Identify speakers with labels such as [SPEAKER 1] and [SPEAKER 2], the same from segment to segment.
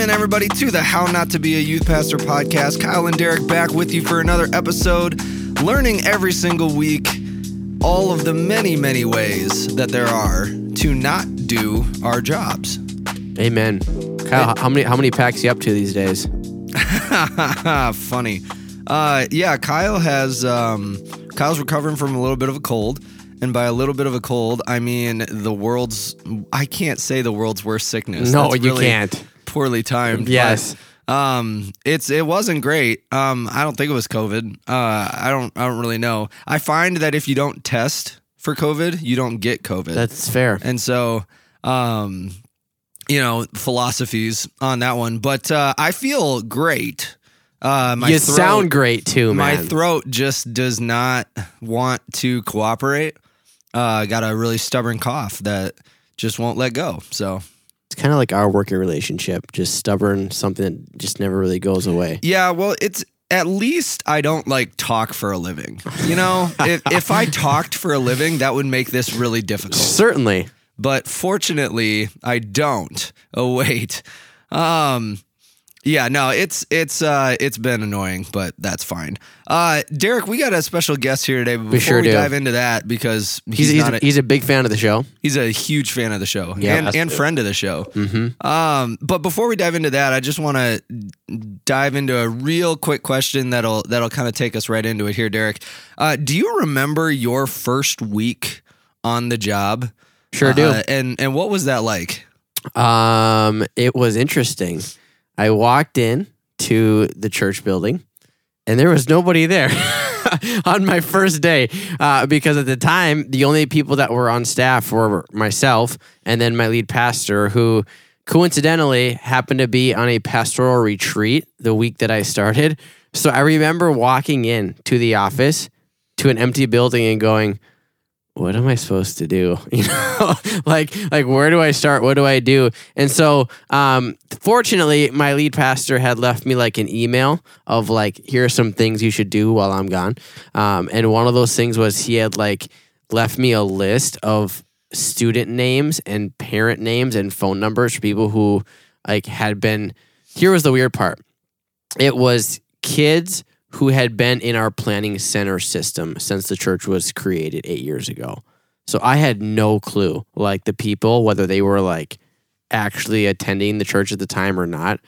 [SPEAKER 1] in, everybody, to the How Not to Be a Youth Pastor podcast. Kyle and Derek back with you for another episode, learning every single week all of the many, many ways that there are to not do our jobs.
[SPEAKER 2] Amen. Kyle, how many how many packs you up to these days?
[SPEAKER 1] Funny. Uh, yeah, Kyle has um, Kyle's recovering from a little bit of a cold. And by a little bit of a cold, I mean the world's I can't say the world's worst sickness.
[SPEAKER 2] No,
[SPEAKER 1] That's
[SPEAKER 2] you
[SPEAKER 1] really
[SPEAKER 2] can't.
[SPEAKER 1] Poorly timed. but,
[SPEAKER 2] Yes.
[SPEAKER 1] um, it's it wasn't great. Um, I don't think it was COVID. Uh, I don't I don't really know. I find that if you don't test for COVID, you don't get COVID.
[SPEAKER 2] That's fair.
[SPEAKER 1] and so, um, you know, philosophies on that one. But uh, I feel great. Uh, my
[SPEAKER 2] you
[SPEAKER 1] throat,
[SPEAKER 2] sound great too, man.
[SPEAKER 1] my throat just does not want to cooperate. Uh, I got a really stubborn cough that just won't let go. So
[SPEAKER 2] it's kind of like our working relationship, just stubborn, something that just never really goes away.
[SPEAKER 1] Yeah, well, it's at least I don't like talk for a living. You know, if, if I talked for a living, that would make this really difficult.
[SPEAKER 2] Certainly.
[SPEAKER 1] But fortunately, I don't. Oh wait, um, yeah, no, it's it's uh it's been annoying, but that's fine. Uh, Derek, we got a special guest here today. But before we,
[SPEAKER 2] sure do.
[SPEAKER 1] dive into that, because he's,
[SPEAKER 2] He's he's,
[SPEAKER 1] not
[SPEAKER 2] a,
[SPEAKER 1] a,
[SPEAKER 2] he's a big fan of the show.
[SPEAKER 1] he's a huge fan of the show
[SPEAKER 2] Yeah,
[SPEAKER 1] and, and friend of the show.
[SPEAKER 2] Mm-hmm.
[SPEAKER 1] Um, but before we dive into that, I just want to dive into a real quick question that'll that'll kind of take us right into it here, Derek. Uh, do you remember your first week on the job?
[SPEAKER 2] Sure do.
[SPEAKER 1] Uh, and and what was that like?
[SPEAKER 2] Um, it was interesting. I walked in to the church building, and there was nobody there on my first day uh, because at the time the only people that were on staff were myself and then my lead pastor, who coincidentally happened to be on a pastoral retreat the week that I started. So I remember walking in to the office to an empty building and going, what am I supposed to do? You know, like like where do I start? What do I do? And so, um, fortunately, my lead pastor had left me like an email of like, here are some things you should do while I'm gone. Um, and one of those things was he had like left me a list of student names and parent names and phone numbers for people who like had been. Here was the weird part. It was kids who had been in our planning center system since the church was created eight years ago. So I had no clue, like the people, whether they were like actually attending the church at the time or not.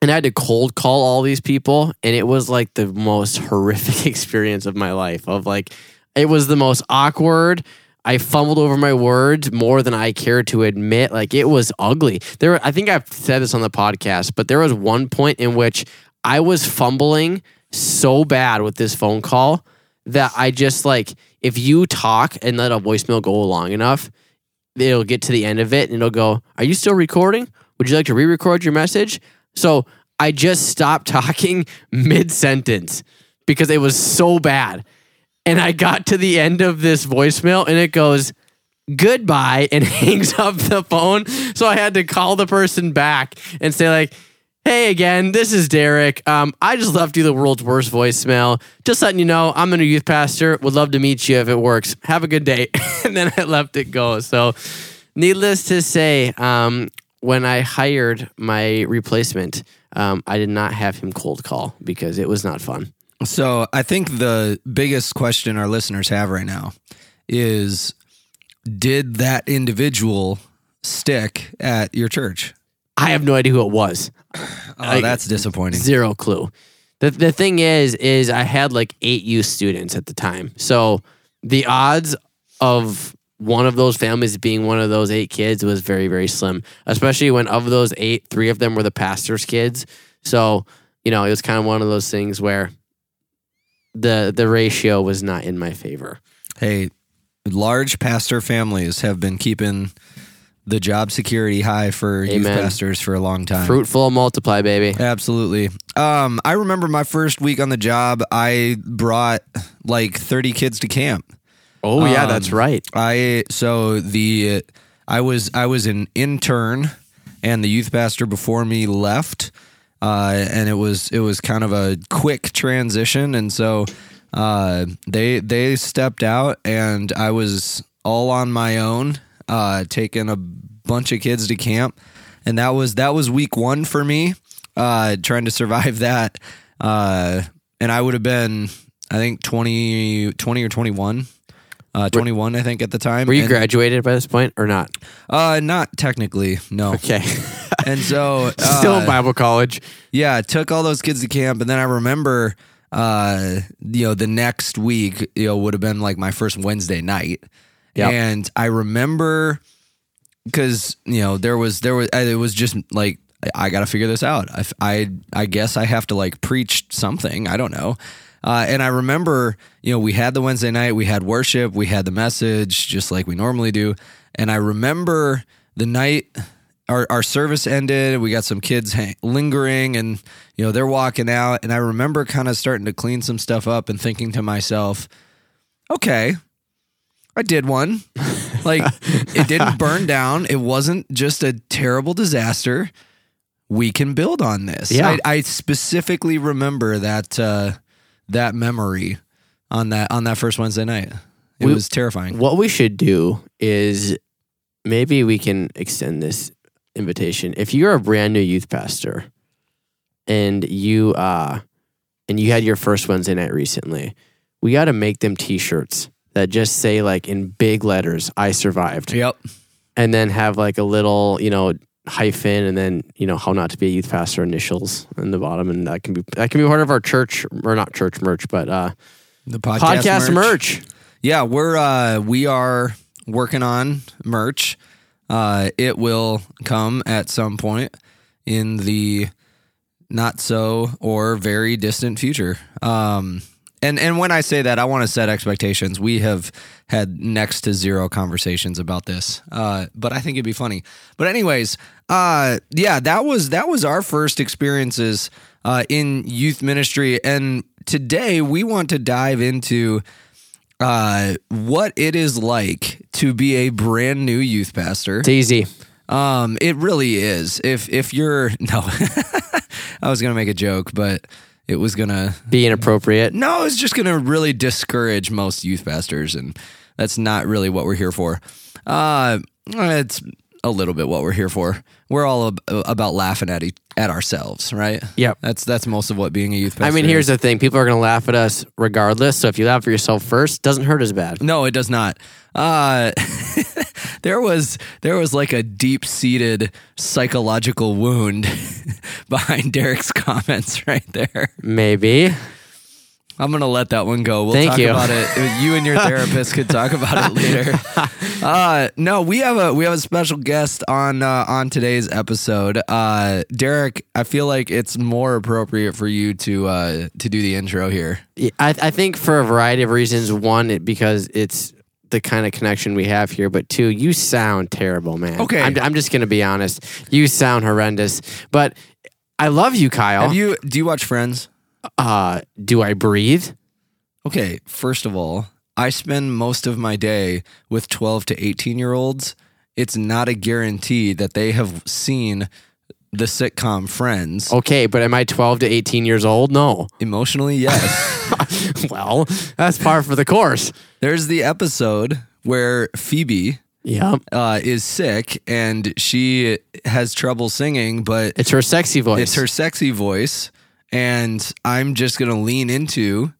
[SPEAKER 2] And I had to cold call all these people, and it was like the most horrific experience of my life. Of like, it was the most awkward. I fumbled over my words more than I care to admit. Like it was ugly. There, I think I've said this on the podcast, but there was one point in which I was fumbling so bad with this phone call that I just like if you talk and let a voicemail go long enough, it'll get to the end of it and it'll go, "Are you still recording? Would you like to re-record your message?" So I just stopped talking mid sentence because it was so bad, and I got to the end of this voicemail and it goes. Goodbye and hangs up the phone. So I had to call the person back and say, like, Hey again, this is Derek. Um, I just left you the world's worst voicemail. Just letting you know, I'm a new youth pastor. Would love to meet you if it works. Have a good day. and then I left it go. So, needless to say, um, when I hired my replacement, um, I did not have him cold call because it was not fun.
[SPEAKER 1] So I think the biggest question our listeners have right now is did that individual stick at your church?
[SPEAKER 2] I have no idea who it was.
[SPEAKER 1] Oh,
[SPEAKER 2] Like,
[SPEAKER 1] that's disappointing.
[SPEAKER 2] Zero clue. The the thing is, is I had like eight youth students at the time. So the odds of one of those families being one of those eight kids was very, very slim. Especially when of those eight, three of them were the pastor's kids. So, you know, it was kind of one of those things where the the ratio was not in my favor.
[SPEAKER 1] Hey, large pastor families have been keeping the job security high for youth pastors for a long time.
[SPEAKER 2] Fruitful multiply, baby.
[SPEAKER 1] Absolutely. Um, I remember my first week on the job, I brought like 30 kids to camp.
[SPEAKER 2] Oh yeah,
[SPEAKER 1] Um,
[SPEAKER 2] that's right.
[SPEAKER 1] I so the I was I was an intern and the youth pastor before me left. Uh, and it was it was kind of a quick transition and so uh, they they stepped out and I was all on my own uh, taking a bunch of kids to camp and that was that was week one for me, uh, trying to survive that. Uh, and I would have been, I think 20, 20 or twenty one. Uh, 21, I think, at the time.
[SPEAKER 2] Were you
[SPEAKER 1] And-
[SPEAKER 2] graduated by this point or not?
[SPEAKER 1] Uh, not technically, no.
[SPEAKER 2] Okay.
[SPEAKER 1] And so,
[SPEAKER 2] Still in
[SPEAKER 1] uh,
[SPEAKER 2] Bible college.
[SPEAKER 1] yeah, took all those kids to camp, and then I remember, uh, you know, the next week, you know, would have been like my first Wednesday night,
[SPEAKER 2] Yep.
[SPEAKER 1] and I remember because you know there was there was it was just like I, got to figure this out. I, I I guess I have to like preach something. I don't know. Uh, and I remember, you know, we had the Wednesday night, we had worship, we had the message, just like we normally do. And I remember the night our, our service ended, we got some kids hang, lingering and, you know, they're walking out. And I remember kind of starting to clean some stuff up and thinking to myself, okay, I did one. Like, it didn't burn down. It wasn't just a terrible disaster. We can build on this.
[SPEAKER 2] Yeah.
[SPEAKER 1] I, I specifically remember that uh, that memory on that on that first Wednesday night. It
[SPEAKER 2] We-
[SPEAKER 1] was terrifying.
[SPEAKER 2] What we should do is maybe we can extend this invitation. If you're a brand new youth pastor and you uh and you had your first Wednesday night recently, we got to make them t-shirts that just say like in big letters, I survived.
[SPEAKER 1] Yep.
[SPEAKER 2] And then have like a little, you know, hyphen and then, you know, how not to be a youth pastor initials in the bottom and that can be that can be part of our church or not church merch, but uh
[SPEAKER 1] The podcast,
[SPEAKER 2] podcast merch.
[SPEAKER 1] Yeah, we're uh we are working on merch. Uh it will come at some point in the not so or very distant future. Um and and when I say that, I want to set expectations. We have had next to zero conversations about this. Uh but I think it'd be funny. But anyways, uh yeah, that was that was our first experiences uh in youth ministry and today we want to dive into uh, what it is like to be a brand new youth pastor.
[SPEAKER 2] It's easy.
[SPEAKER 1] Um, it really is. If if you're no, I was gonna make a joke, but it was gonna
[SPEAKER 2] Be inappropriate.
[SPEAKER 1] no, it's just gonna really discourage most youth pastors, and that's not really what we're here for. Uh, it's a little bit what we're here for. We're all ab- about laughing at each, at ourselves, right?
[SPEAKER 2] Yep.
[SPEAKER 1] That's that's most of what being a youth pastor.
[SPEAKER 2] I mean, here's
[SPEAKER 1] is.
[SPEAKER 2] the thing: people are going to laugh at us regardless. So if you laugh at yourself first, doesn't hurt as bad.
[SPEAKER 1] No, it does not. Uh, there was there was like a deep seated psychological wound behind Derek's comments right there.
[SPEAKER 2] Maybe.
[SPEAKER 1] I'm gonna let that one go. We'll
[SPEAKER 2] Thank
[SPEAKER 1] talk
[SPEAKER 2] you.
[SPEAKER 1] about it. You and your therapist could talk about it later. Uh, no, we have a we have a special guest on uh, on today's episode. Uh, Derek, I feel like it's more appropriate for you to uh, to do the intro here.
[SPEAKER 2] I, I think for a variety of reasons. One, it, because it's the kind of connection we have here, but two, you sound terrible, man.
[SPEAKER 1] Okay.
[SPEAKER 2] I'm, I'm just going to be honest. You sound horrendous, but I love you, Kyle.
[SPEAKER 1] Have you do you watch Friends?
[SPEAKER 2] uh, do I breathe?
[SPEAKER 1] Okay, first of all, I spend most of my day with 12 to 18 year olds. It's not a guarantee that they have seen the sitcom Friends.
[SPEAKER 2] Okay, but am I 12 to 18 years old? No.
[SPEAKER 1] Emotionally, yes.
[SPEAKER 2] well, that's par for the course.
[SPEAKER 1] There's the episode where Phoebe
[SPEAKER 2] Yep.
[SPEAKER 1] uh, is sick and she has trouble singing, but
[SPEAKER 2] It's her sexy voice.
[SPEAKER 1] it's her sexy voice. And I'm just going to lean into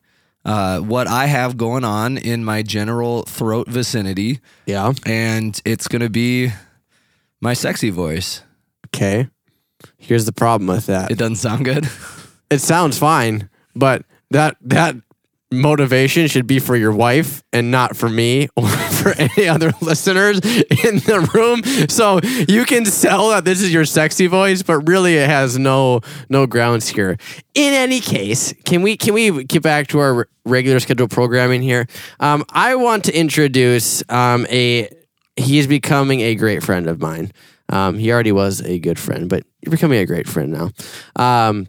[SPEAKER 1] uh, what I have going on in my general throat vicinity.
[SPEAKER 2] Yeah.
[SPEAKER 1] and it's gonna be my sexy voice.
[SPEAKER 2] Okay. Here's the problem with that.
[SPEAKER 1] It doesn't sound good.
[SPEAKER 2] it sounds fine, but that that motivation should be for your wife and not for me or for any other listeners in the room. So you can sell that this is your sexy voice, but really it has no no grounds here. In any case, can we can we get back to our regular scheduled programming here? Um, I want to introduce um, a he is becoming a great friend of mine. Um, he already was a good friend, but you're becoming a great friend now. Um,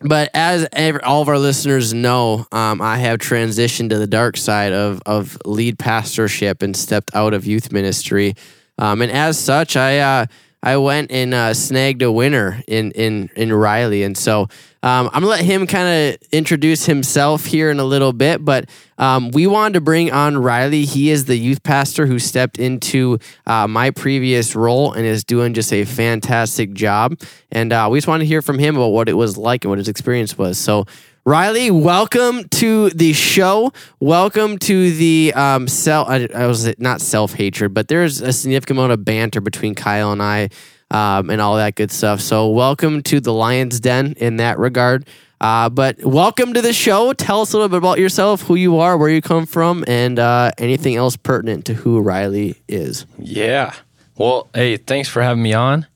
[SPEAKER 2] but as ev- all of our listeners know, um, I have transitioned to the dark side of of lead pastorship and stepped out of youth ministry. Um, and as such, I uh, I went and uh, snagged a winner in in in Riley, and so um, I'm gonna let him kind of introduce himself here in a little bit, but um, we wanted to bring on Riley. He is the youth pastor who stepped into uh, my previous role and is doing just a fantastic job. And uh, we just wanted to hear from him about what it was like and what his experience was. So. Riley, welcome to the show. Welcome to the um, self. I, I was not self hatred, but there's a significant amount of banter between Kyle and I, um, and all that good stuff. So, welcome to the Lions Den in that regard. Uh, but welcome to the show. Tell us a little bit about yourself, who you are, where you come from, and uh, anything else pertinent to who Riley is.
[SPEAKER 3] Yeah. Well, hey, thanks for having me on.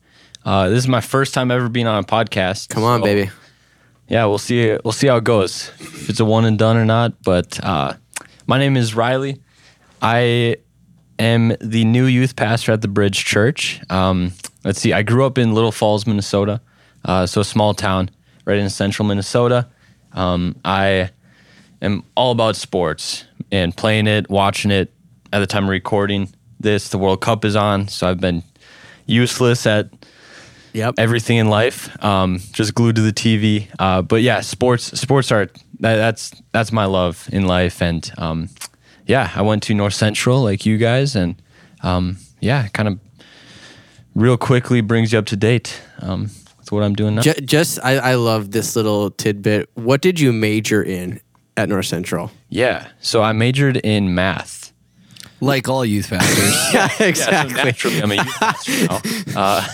[SPEAKER 3] Uh, this is my first time ever being on a podcast.
[SPEAKER 2] Come on,
[SPEAKER 3] so,
[SPEAKER 2] baby.
[SPEAKER 3] Yeah, we'll see. We'll see how it goes. If it's a one and done or not. But uh, my name is Riley. I am the new youth pastor at the Bridge Church. Um, let's see. I grew up in Little Falls, Minnesota, uh, so a small town right in central Minnesota. Um, I am all about sports and playing it, watching it. At the time of recording this, the World Cup is on, so I've been useless at
[SPEAKER 2] Yep.
[SPEAKER 3] everything in life. Um, just glued to the TV. Uh, but yeah, sports sports are that, that's that's my love in life. And um, yeah, I went to North Central like you guys, and um, yeah, kind of real quickly brings you up to date. Um, with what I'm doing now.
[SPEAKER 2] Ju- just, I, I love this little tidbit. What did you major in at North Central?
[SPEAKER 3] yeah, so I majored in math.
[SPEAKER 1] Like all youth pastors.
[SPEAKER 2] yeah,
[SPEAKER 3] Yeah, so naturally, I'm a youth pastor now. Uh,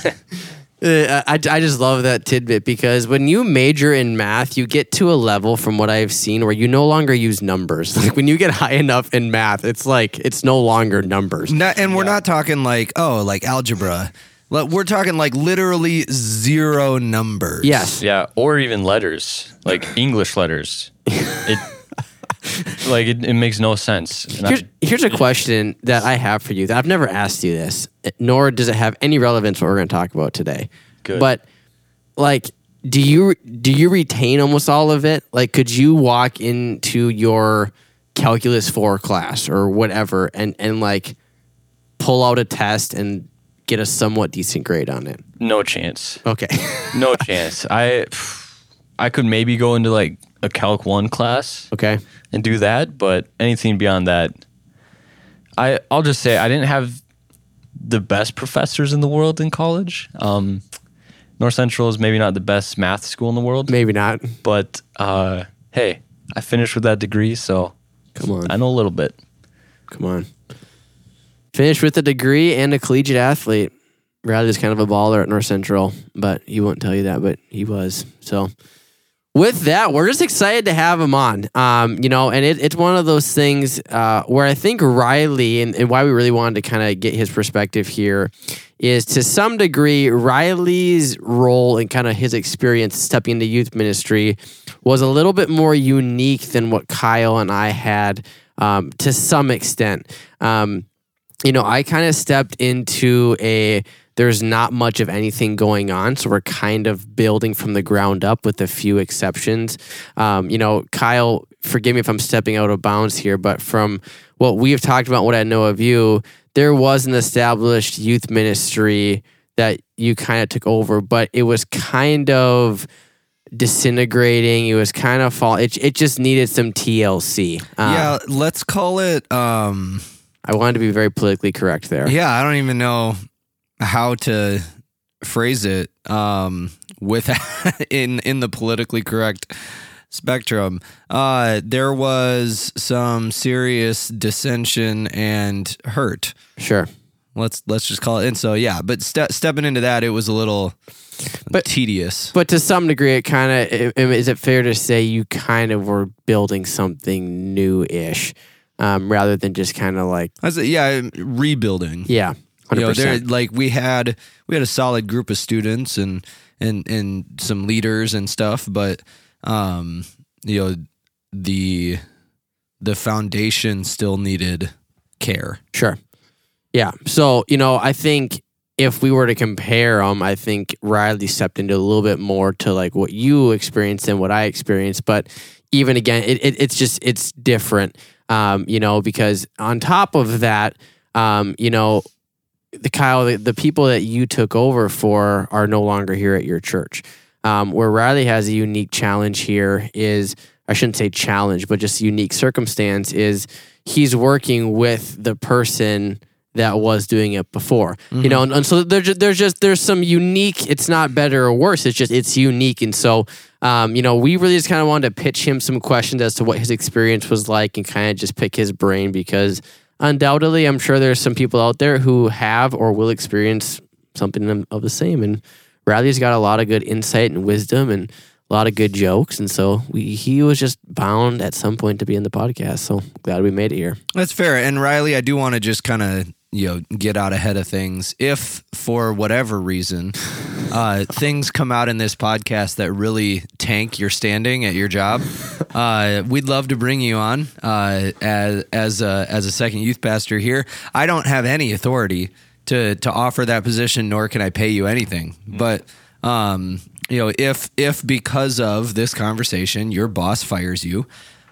[SPEAKER 2] Uh, I, I just love that tidbit because when you major in math, you get to a level from what I've seen where you no longer use numbers. Like when you get high enough in math, it's like it's no longer numbers.
[SPEAKER 1] Not, and we're not talking like oh, like algebra. Like, We're talking like literally zero numbers.
[SPEAKER 2] Yes.
[SPEAKER 3] yeah, or even letters like English letters. It like it, it makes no sense. And I-
[SPEAKER 2] Here's, here's a question that I have for you that I've never asked you this, nor does it have any relevance to what we're going to talk about today.
[SPEAKER 3] Good.
[SPEAKER 2] But like, do you do you retain almost all of it? Like, could you walk into your calculus four class or whatever and and like pull out a test and get a somewhat decent grade on it?
[SPEAKER 3] no chance.
[SPEAKER 2] Okay.
[SPEAKER 3] No chance. I I could maybe go into like a Calc One class
[SPEAKER 2] okay.
[SPEAKER 3] and do that, but anything beyond that, I I'll just say I didn't have the best professors in the world in college. Um, North Central is maybe not the best math school in the world,
[SPEAKER 2] Maybe not.
[SPEAKER 3] but uh, hey, I finished with that degree, so
[SPEAKER 2] Come on.
[SPEAKER 3] I know a little bit.
[SPEAKER 2] Come on. Finished with a degree and a collegiate athlete. Riley's kind of a baller at North Central, but he won't tell you that, but he was. So with that, we're just excited to have him on. Um, you know, and it, it's one of those things uh, where I think Riley and, and why we really wanted to kind of get his perspective here is to some degree Riley's role and kind of his experience stepping into youth ministry was a little bit more unique than what Kyle and I had um, to some extent. Um, you know, I kind of stepped into a there's not much of anything going on, so we're kind of building from the ground up with a few exceptions. Um, you know, Kyle, forgive me if I'm stepping out of bounds here, but from what we've talked about, what I know of you, there was an established youth ministry that you kind of took over, but it was kind of disintegrating. It was kind of fall. It, it just needed some TLC. Uh,
[SPEAKER 1] Yeah, let's call it. um
[SPEAKER 2] I wanted to be very politically correct there.
[SPEAKER 1] Yeah, I don't even know how to phrase it um with in in the politically correct spectrum. Uh there was some serious dissension and hurt.
[SPEAKER 2] Sure.
[SPEAKER 1] Let's let's just call it. And so yeah, but ste- stepping into that, it was a little
[SPEAKER 2] But-
[SPEAKER 1] tedious.
[SPEAKER 2] But to some degree, it kind of is it fair to say you kind of were building something new-ish, um, rather than just kind of like
[SPEAKER 1] I said, yeah, rebuilding.
[SPEAKER 2] yeah,
[SPEAKER 1] you
[SPEAKER 2] hundred
[SPEAKER 1] know, there like we had we had a solid group of students and and and some leaders and stuff, but um, you know, the the foundation still needed care.
[SPEAKER 2] Sure. Yeah. So you know, I think if we were to compare them, I think Riley stepped into a little bit more to like what you experienced and what I experienced. But even again, it, it it's just it's different. Um, you know, because on top of that, um, you know, the Kyle, the, the people that you took over for are no longer here at your church. Um, where Riley has a unique challenge here is, I shouldn't say challenge, but just unique circumstance is he's working with the person that was doing it before. You know, and, and so there's just, there's just there's some unique. It's not better or worse. It's just it's unique, and so um, you know we really just kind of wanted to pitch him some questions as to what his experience was like, and kind of just pick his brain because undoubtedly, I'm sure there's some people out there who have or will experience something of the same. And Riley's got a lot of good insight and wisdom and a lot of good jokes, and so we, he was just bound at some point to be in the podcast. So glad we made it here.
[SPEAKER 1] That's fair. And Riley, I do want to just kind of you know get out ahead of things. If for whatever reason uh, things come out in this podcast that really tank your standing at your job, uh, we'd love to bring you on uh, as as a, as a second youth pastor here. I don't have any authority to to offer that position, nor can I pay you anything. But um, you know, if if because of this conversation your boss fires you,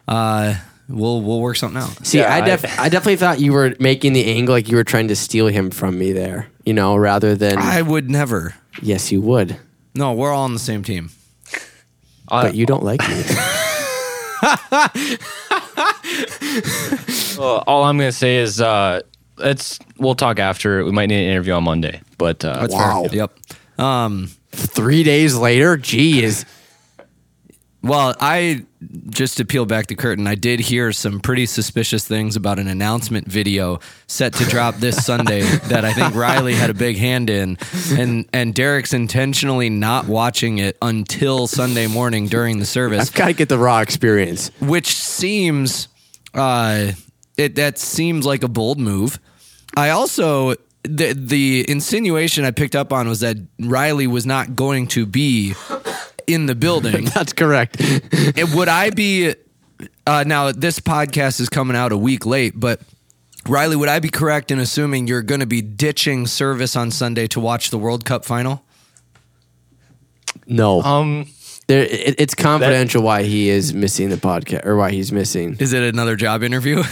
[SPEAKER 1] uh, we'll we'll work something out.
[SPEAKER 2] See,
[SPEAKER 3] Yeah,
[SPEAKER 2] I,
[SPEAKER 3] I-
[SPEAKER 2] def- I definitely thought you were making the angle like you were trying to steal him from me there, you know, rather than
[SPEAKER 1] I would never.
[SPEAKER 2] yes, you would,
[SPEAKER 1] No, we're all on the same team.
[SPEAKER 3] I-
[SPEAKER 2] but you don't like me.
[SPEAKER 3] Well, all I'm gonna say is uh, it's we'll talk after. We might need an interview on Monday, but uh,
[SPEAKER 1] That's
[SPEAKER 2] Wow.
[SPEAKER 1] fair. Yep. Um,
[SPEAKER 2] Three days later, geez,
[SPEAKER 1] well, I just to peel back the curtain, I did hear some pretty suspicious things about an announcement video set to drop this Sunday that I think Riley had a big hand in, and and Derek's intentionally not watching it until Sunday morning during the service.
[SPEAKER 2] I've got to get the raw experience.
[SPEAKER 1] which seems uh it that seems like a bold move. I also the the insinuation I picked up on was that Riley was not going to be in the building.
[SPEAKER 2] That's correct.
[SPEAKER 1] And would I be uh now this podcast is coming out a week late, but Riley, would I be correct in assuming you're going to be ditching service on Sunday to watch the World Cup final?
[SPEAKER 2] No,
[SPEAKER 3] um,
[SPEAKER 2] there, it, it's confidential why he is missing the podcast or why he's missing.
[SPEAKER 1] Is it another job interview?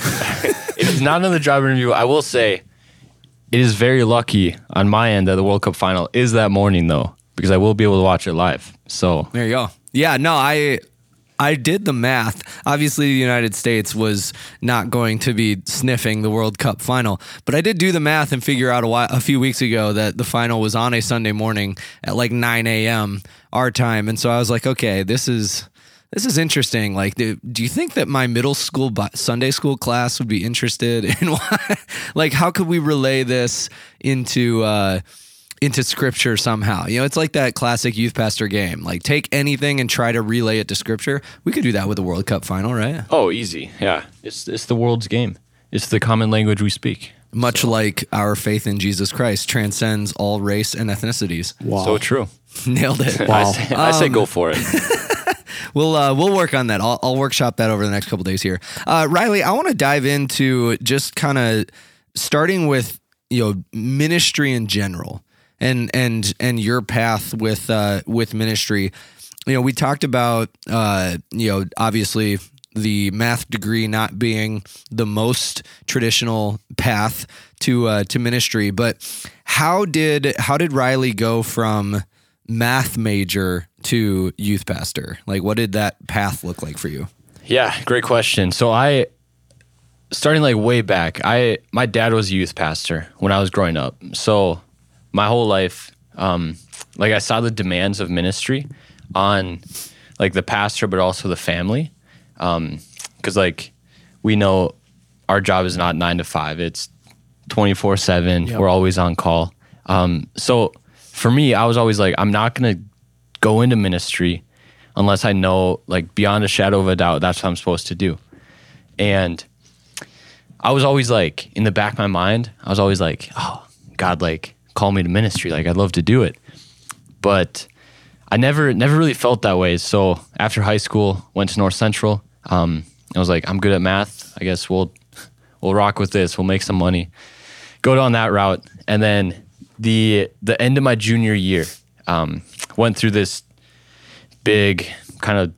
[SPEAKER 3] it's not another job interview. I will say, it is very lucky on my end that the World Cup final is that morning though, because I will be able to watch it live. So
[SPEAKER 1] There you go. Yeah, no, I I did the math. Obviously, the United States was not going to be sniffing the World Cup final, but I did do the math and figure out a, while, a few weeks ago that the final was on a Sunday morning at like 9 a.m. our time, and so I was like, okay, this is this is interesting. Like, do, do you think that my middle school Bi- Sunday school class would be interested in why? like, how could we relay this into? Uh, into scripture somehow. You know, it's like that classic youth pastor game. Like take anything and try to relay it to scripture. We could do that with the World Cup final, right?
[SPEAKER 3] oh, easy, yeah. It's it's the world's game. It's the common language we speak.
[SPEAKER 1] Much like our faith in Jesus Christ transcends all race and ethnicities.
[SPEAKER 2] Wow.
[SPEAKER 3] So true.
[SPEAKER 1] Nailed it.
[SPEAKER 3] I say, I say go for it.
[SPEAKER 1] We'll uh, we'll work on that. I'll, I'll workshop that over the next couple days here. Uh, Riley, I want to dive into just kind of starting with you know ministry in general and and and your path with uh, with ministry. You know, we talked about uh, you know obviously the math degree not being the most traditional path to uh, to ministry, but how did how did Riley go from math major to youth pastor? Like, what did that path look like for you?
[SPEAKER 3] Yeah, great question. So I starting like way back, I my dad was a youth pastor when I was growing up. So my whole life, um, like I saw the demands of ministry on like the pastor, but also the family. Um, cause like we know our job is not nine to five. It's 24 seven. We're always on call. Um, so for me, I was always like, I'm not going to go into ministry unless I know, like, beyond a shadow of a doubt, that's what I'm supposed to do. And I was always like, in the back of my mind, I was always like, oh, God, like, call me to ministry. Like, I'd love to do it. But I never, never really felt that way. So after high school, went to North Central. Um, I was like, I'm good at math. I guess we'll, we'll rock with this. We'll make some money. Go down that route. And then the, the end of my junior year, um, went through this big kind of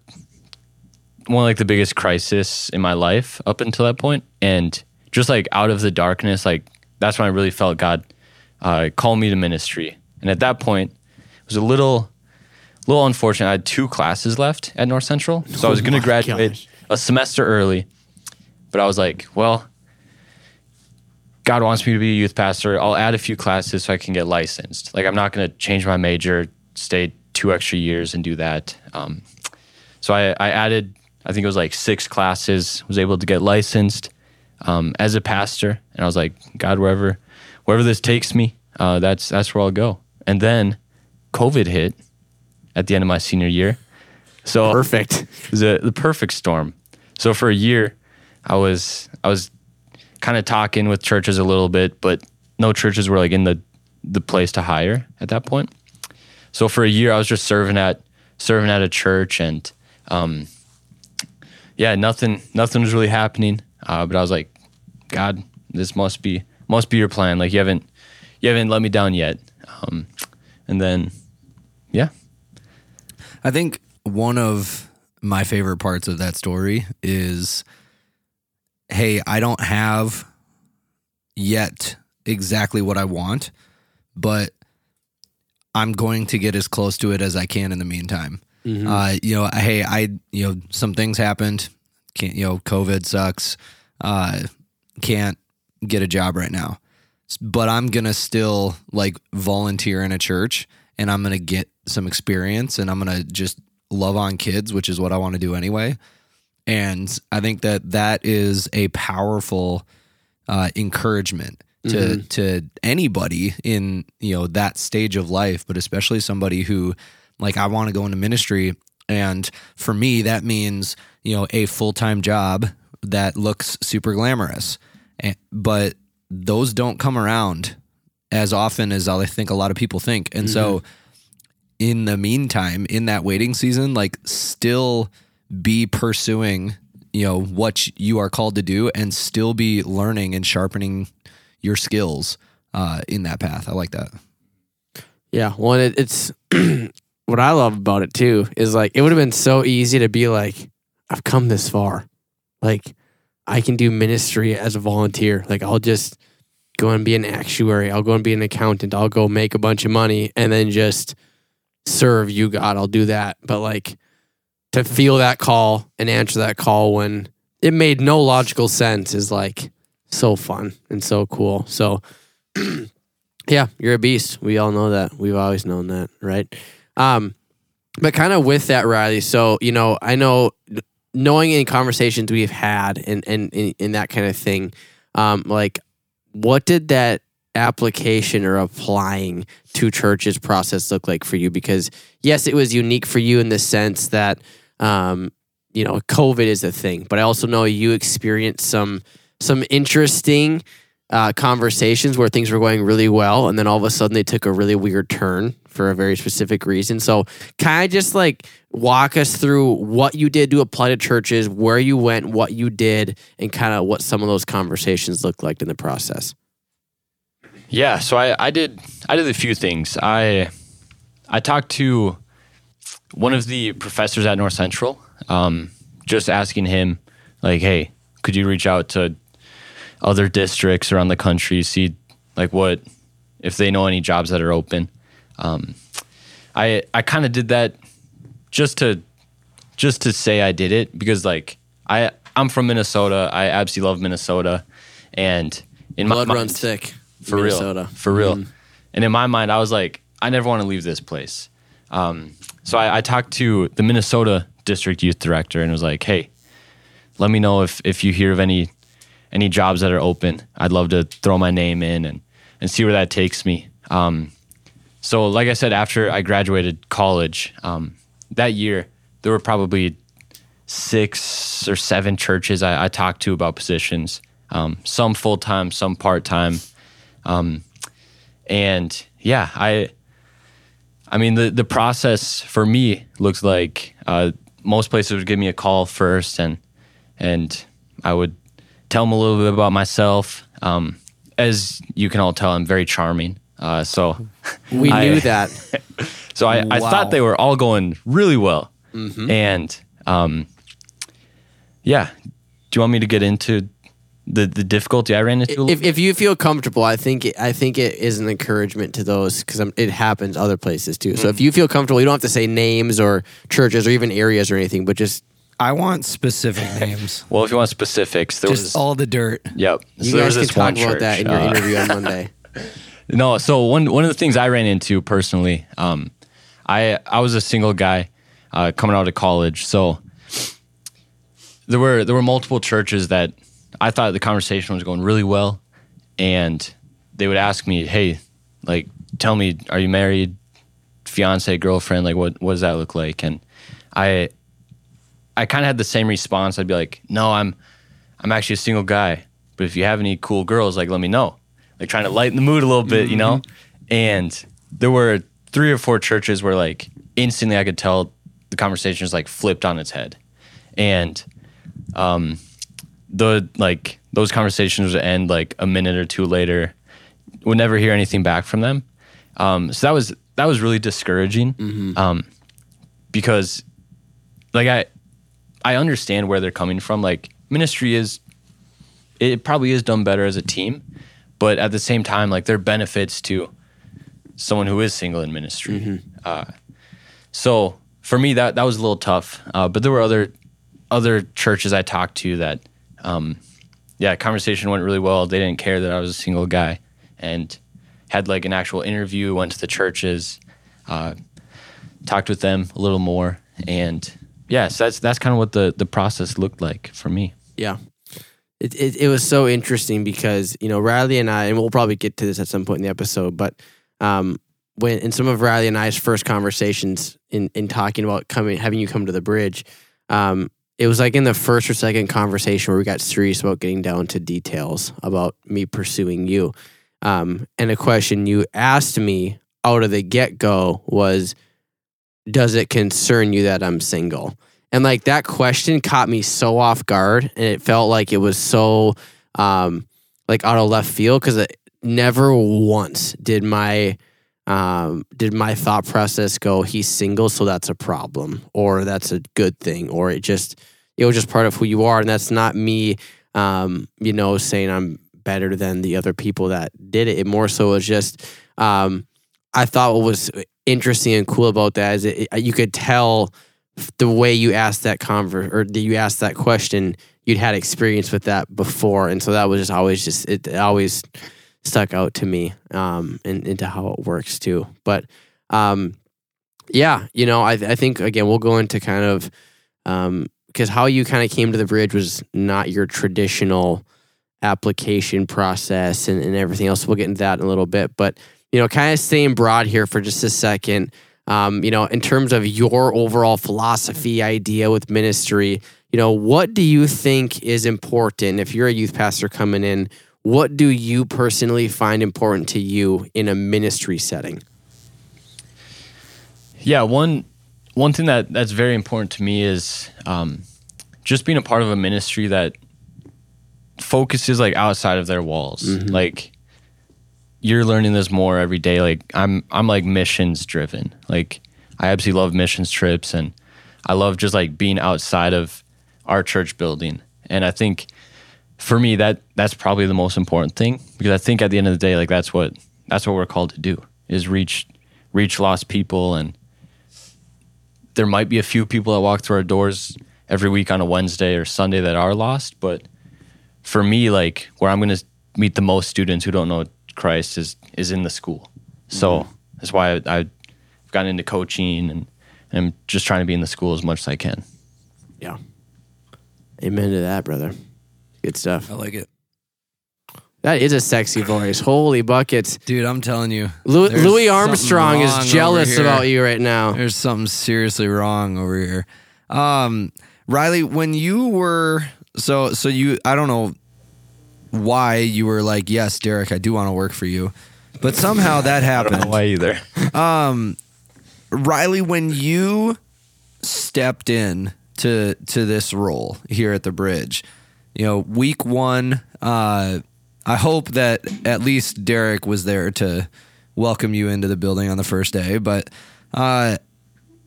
[SPEAKER 3] one of like the biggest crisis in my life up until that point and just like out of the darkness like that's when i really felt god uh, call me to ministry and at that point it was a little little unfortunate. I had two classes left at North Central, so I was
[SPEAKER 2] Oh
[SPEAKER 3] going to graduate
[SPEAKER 2] gosh.
[SPEAKER 3] a semester early. But I was like, well, God wants me to be a youth pastor. I'll add a few classes so I can get licensed. Like, I'm not going to change my major, stay two extra years and do that. Um, so I, I added, I think it was like six classes, was able to get licensed um, as a pastor. And I was like, God, wherever, wherever this takes me, uh, that's, that's where I'll go. And then COVID hit at the end of my senior year. So
[SPEAKER 2] Perfect.
[SPEAKER 3] it was a, the perfect storm. So for a year, I was I was kind of talking with churches a little bit, but no churches were like in the the place to hire at that point. So for a year, I was just serving at serving at a church, and um, yeah, nothing nothing was really happening. Uh, but I was like, God, this must be must be your plan. Like you haven't you haven't let me down yet. Um, and then yeah,
[SPEAKER 1] I think one of my favorite parts of that story is hey, I don't have yet exactly what I want, but I'm going to get as close to it as I can in the meantime. Uh, you know, hey, I, you know, some things happened. Can't, you know, COVID sucks. Uh, can't get a job right now, but I'm gonna still like volunteer in a church, and I'm gonna get some experience, and I'm gonna just love on kids, which is what I want to do anyway. And I think that that is a powerful uh, encouragement to to anybody in you know that stage of life, but especially somebody who like I want to go into ministry, and for me that means you know a full time job that looks super glamorous, but those don't come around as often as I think a lot of people think, and so in the meantime, in that waiting season, like still be pursuing, you know, what you are called to do and still be learning and sharpening your skills uh, in that path. I like that.
[SPEAKER 2] Yeah. Well, it, it's what I love about it too is like it would have been so easy to be like, I've come this far. Like, I can do ministry as a volunteer. Like, I'll just go and be an actuary. I'll go and be an accountant. I'll go make a bunch of money and then just serve you, God. I'll do that. But like, to feel that call and answer that call when it made no logical sense is like so fun and so cool. So, yeah, you're a beast. We all know that. We've always known that, right? Um, but kind of with that, Riley. So you know, I know knowing in conversations we've had and and in that kind of thing, um, like what did that application or applying to churches process look like for you? Because yes, it was unique for you in the sense that um, you know COVID is a thing, but I also know you experienced some some interesting uh, conversations where things were going really well, and then all of a sudden they took a really weird turn for a very specific reason. So, can I just like walk us through what you did to apply to churches, where you went, what you did, and kind of what some of those conversations looked like in the process?
[SPEAKER 3] Yeah, so I, I did I did a few things. I I talked to one of the professors at North Central, um, just asking him like, "Hey, could you reach out to other districts around the country, see like what if they know any jobs that are open?" Um, I I kind of did that just to just to say I did it because like I I'm from Minnesota. I absolutely love Minnesota, and in
[SPEAKER 2] Blood
[SPEAKER 3] my
[SPEAKER 2] runs
[SPEAKER 3] mind-
[SPEAKER 2] thick.
[SPEAKER 3] for
[SPEAKER 2] Minnesota.
[SPEAKER 3] real, for real. And in my mind, I was like, I never want to leave this place. Um, so I, I talked to the Minnesota district youth director and was like, Hey, let me know if if you hear of any any jobs that are open. I'd love to throw my name in and and see where that takes me. Um, so, like I said, after I graduated college, um, that year there were probably six or seven churches I, I talked to about positions. Um, some full time, some part time. Um, and yeah, I, I mean, the, the process for me looks like uh, most places would give me a call first, and and I would tell them a little bit about myself. Um, as you can all tell, I'm very charming. Uh, so
[SPEAKER 2] We
[SPEAKER 3] I-
[SPEAKER 2] knew that.
[SPEAKER 3] so I, I thought they were all going really well. And um, yeah, do you want me to get into the the difficulty I ran into.
[SPEAKER 2] if, if you feel comfortable, I think it, I think it is an encouragement to those because it happens other places too. So if you feel comfortable, you don't have to say names or churches or even areas or anything, but just
[SPEAKER 1] I want specific names.
[SPEAKER 3] well, if you want specifics, there
[SPEAKER 1] Just
[SPEAKER 3] was
[SPEAKER 1] all the dirt.
[SPEAKER 3] yep.
[SPEAKER 2] you
[SPEAKER 3] so there
[SPEAKER 2] guys
[SPEAKER 3] was
[SPEAKER 2] can talk
[SPEAKER 3] one
[SPEAKER 2] about
[SPEAKER 3] church,
[SPEAKER 2] that in your
[SPEAKER 3] uh,
[SPEAKER 2] interview on Monday.
[SPEAKER 3] No, so one one of the things I ran into personally, um, I I was a single guy uh, coming out of college, so there were there were multiple churches that I thought the conversation was going really well, and they would ask me, "Hey, like, tell me, are you married, fiance, girlfriend? Like, what what does that look like?" And I I kind of had the same response. I'd be like, "No, I'm I'm actually a single guy, but if you have any cool girls, like, let me know." Like trying to lighten the mood a little bit, you know. And there were three or four churches where like instantly I could tell the conversation was like flipped on its head, and um, the like those conversations would end like a minute or two later. Would never hear anything back from them. Um, so that was that was really discouraging. Um, because like I I understand where they're coming from. Like ministry is it probably is done better as a team, but at the same time, like there are benefits to someone who is single in ministry. Uh, so for me, that that was a little tough. Uh, but there were other other churches I talked to that, um, yeah, conversation went really well. They didn't care that I was a single guy, and had like an actual interview. Went to the churches, uh, talked with them a little more, and yes, that's that's kind of what the the process looked like for me.
[SPEAKER 2] Yeah. It, it it was so interesting because you know Riley and I and we'll probably get to this at some point in the episode, but um, when in some of Riley and I's first conversations in in talking about coming having you come to the bridge, um, it was like in the first or second conversation where we got serious about getting down to details about me pursuing you, um, and a question you asked me out of the get go was, "Does it concern you that I'm single?" And like that question caught me so off guard, and it felt like it was so um, like out of left field because it never once did my um, did my thought process go, "He's single, so that's a problem," or "That's a good thing," or it just it was just part of who you are, and that's not me, um, you know, saying I'm better than the other people that did it. It more so was just um, I thought what was interesting and cool about that is it, it, you could tell the way you asked that conver or that you asked that question, you'd had experience with that before, and so that was just always just it, always stuck out to me um, and into how it works too. But um, yeah, you know, I I think again we'll go into kind of because how you kind of came to the bridge was not your traditional application process and, and everything else. We'll get into that in a little bit, but you know, kind of staying broad here for just a second um, you know, in terms of your overall philosophy idea with ministry, you know, what do you think is important if you're a youth pastor coming in? What do you personally find important to you in a ministry setting?
[SPEAKER 3] Yeah, one one thing that that's very important to me is um, just being a part of a ministry that focuses like outside of their walls. Like you're learning this more every day. Like I'm I'm like missions driven. Like I absolutely love missions trips and I love just like being outside of our church building. And I think for me that that's probably the most important thing because I think at the end of the day like that's what that's what we're called to do is reach reach lost people and there might be a few people that walk through our doors every week on a Wednesday or Sunday that are lost, but for me like where I'm going to meet the most students who don't know Christ is is in the school. So that's why I, I've gotten into coaching and I'm just trying to be in the school as much as I can.
[SPEAKER 2] Yeah. Amen to that, brother. Good stuff.
[SPEAKER 1] I like it.
[SPEAKER 2] That is a sexy voice. Holy buckets.
[SPEAKER 1] Dude, I'm telling you.
[SPEAKER 2] Louis, Louis Armstrong is jealous about you right now.
[SPEAKER 1] There's something seriously wrong over here. Um, Riley, when you were so so you I don't know why you were like, yes, Derek, I do want to work for you, but somehow that happened.
[SPEAKER 3] I don't know why either.
[SPEAKER 1] Riley, when you stepped in to to this role here at the bridge, you know, week one, uh, I hope that at least Derek was there to welcome you into the building on the first day. But uh,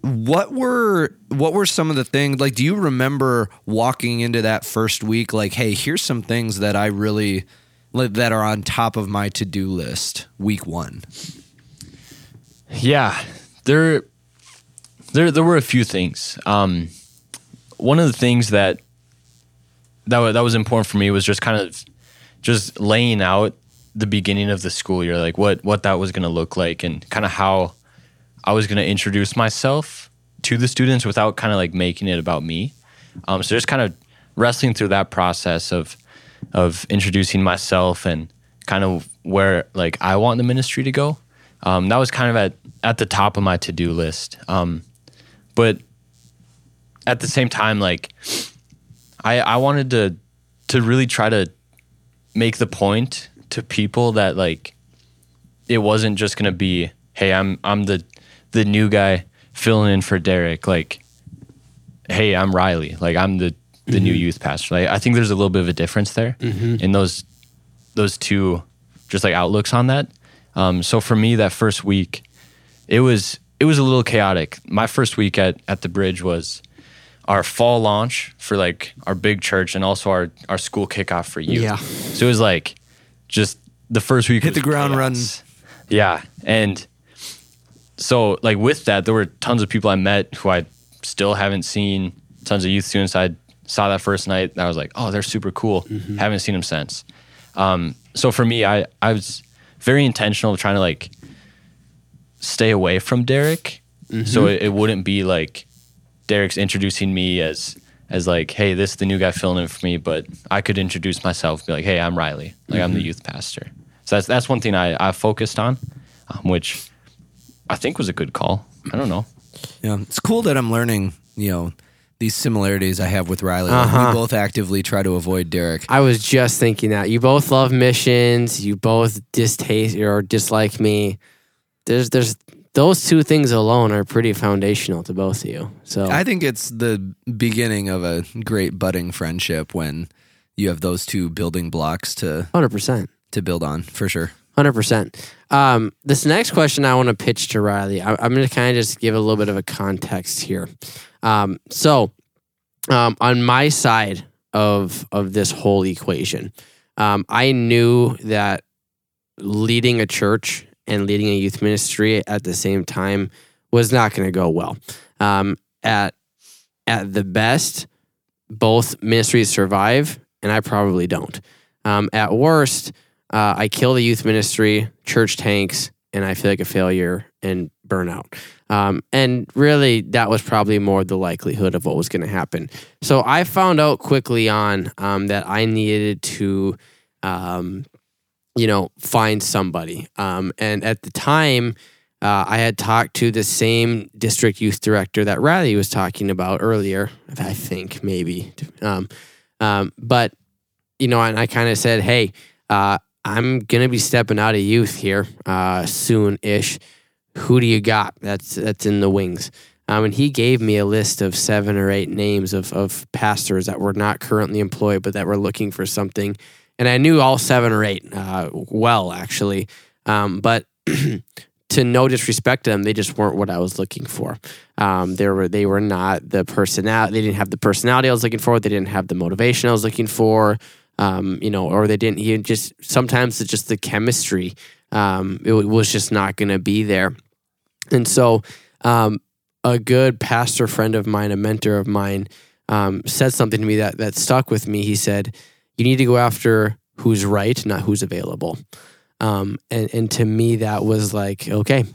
[SPEAKER 1] what were what were some of the things like do you remember walking into that first week like hey here's some things that i really that are on top of my to-do list week one
[SPEAKER 3] Yeah, there, there, there were a few things. Um, one of the things that that that was important for me was just kind of just laying out the beginning of the school year, like what what that was going to look like, and kind of how I was going to introduce myself to the students without kind of like making it about me. Um, so just kind of wrestling through that process of of introducing myself and kind of where like I want the ministry to go. Um, that was kind of at at the top of my to do list. Um, but at the same time, like I I wanted to to really try to make the point to people that like it wasn't just gonna be hey I'm I'm the the new guy filling in for Derek like hey I'm Riley. Like I'm the the new youth pastor. Like I think there's a little bit of a difference there in those those two just like outlooks on that. Um, so for me that first week it was it was a little chaotic. My first week at at the bridge was our fall launch for like our big church and also our our school kickoff for youth.
[SPEAKER 2] Yeah.
[SPEAKER 3] so it was like just the first week
[SPEAKER 1] Hit the ground
[SPEAKER 3] chaos. yeah. And so like with that there were tons of people i met who i still haven't seen tons of youth students i saw that first night and i was like oh they're super cool. Haven't seen them since. Um, so for me i i was very intentional trying to like stay away from derek. So it, it wouldn't be like derek's introducing me as as like hey this is the new guy filling in for me but i could introduce myself be like hey i'm riley. Like i'm the youth pastor. So that's that's one thing i i focused on um, which I think was a good call. I don't know.
[SPEAKER 1] yeah it's cool that i'm learning you know these similarities i have with riley Like,
[SPEAKER 2] Uh-huh.
[SPEAKER 1] we both actively try to avoid derek
[SPEAKER 2] I was just thinking that you both love missions. You both distaste or dislike me. There's there's those two things alone are pretty foundational to both of you. So
[SPEAKER 1] I think it's the beginning of a great budding friendship when you have those two building blocks to
[SPEAKER 2] hundred percent.
[SPEAKER 1] to build on for sure.
[SPEAKER 2] Hundred percent. Um, this next question I want to pitch to Riley. I, I'm going to kind of just give a little bit of a context here. Um, so, um, on my side of of this whole equation, um, I knew that leading a church and leading a youth ministry at the same time was not going to go well. Um, at at the best, both ministries survive, and I probably don't. Um, at worst, uh, I kill the youth ministry, church tanks, and I feel like a failure and burnout. Um, and really, that was probably more the likelihood of what was going to happen. So I found out quickly on um, that I needed to, um, you know, find somebody. Um, and at the time, uh, I had talked to the same district youth director that Riley was talking about earlier. I think maybe, um, um, but you know, and I kind of said, "Hey, uh, I'm gonna be stepping out of youth here uh, soon-ish. Who do you got? That's that's in the wings." Um, and he gave me a list of seven or eight names of of pastors that were not currently employed, but that were looking for something. And I knew all seven or eight uh, well, actually. Um, but to no disrespect to them, they just weren't what I was looking for. Um, they were they were not the personality. They didn't have the personality I was looking for. They didn't have the motivation I was looking for. Um, you know, or they didn't. He just sometimes it's just the chemistry. Um, it was just not going to be there. And so, um, a good pastor friend of mine, a mentor of mine, um, said something to me that that stuck with me. He said, "You need to go after who's right, not who's available." Um, and and to me, that was like okay.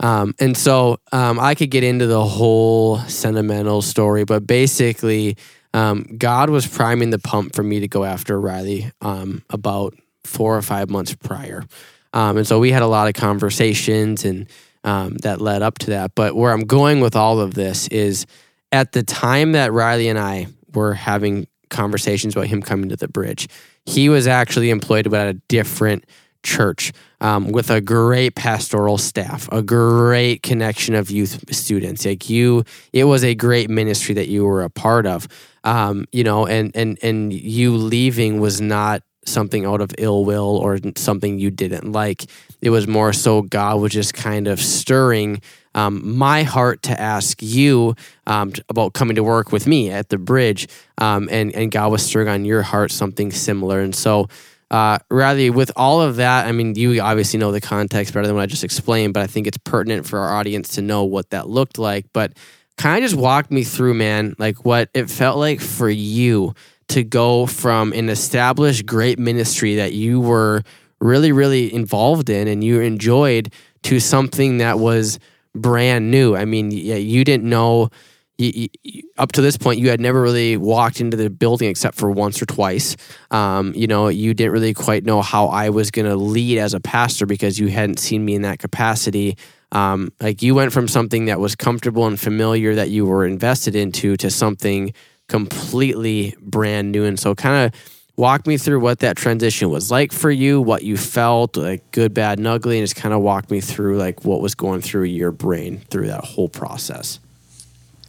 [SPEAKER 2] Um, and so um, I could get into the whole sentimental story, but basically, um, God was priming the pump for me to go after Riley um, about four or five months prior. Um, and so we had a lot of conversations and um, that led up to that. But where I'm going with all of this is at the time that Riley and I were having conversations about him coming to the bridge, he was actually employed at a different church um, with a great pastoral staff, a great connection of youth students. Like you, it was a great ministry that you were a part of. Um, you know, and and and you leaving was not something out of ill will or something you didn't like. It was more so God was just kind of stirring um, my heart to ask you um, about coming to work with me at the bridge, um, and and God was stirring on your heart something similar, and so. Uh, rather, with all of that, I mean, you obviously know the context better than what I just explained, but I think it's pertinent for our audience to know what that looked like. But kind of just walk me through, man, like what it felt like for you to go from an established great ministry that you were really, really involved in and you enjoyed to something that was brand new. I mean, yeah, you didn't know. You, you, up to this point, you had never really walked into the building except for once or twice. Um, you know, you didn't really quite know how I was going to lead as a pastor because you hadn't seen me in that capacity. Um, like you went from something that was comfortable and familiar that you were invested into to something completely brand new. And so, kind of walk me through what that transition was like for you, what you felt, like good, bad, and ugly, and just kind of walk me through like what was going through your brain through that whole process.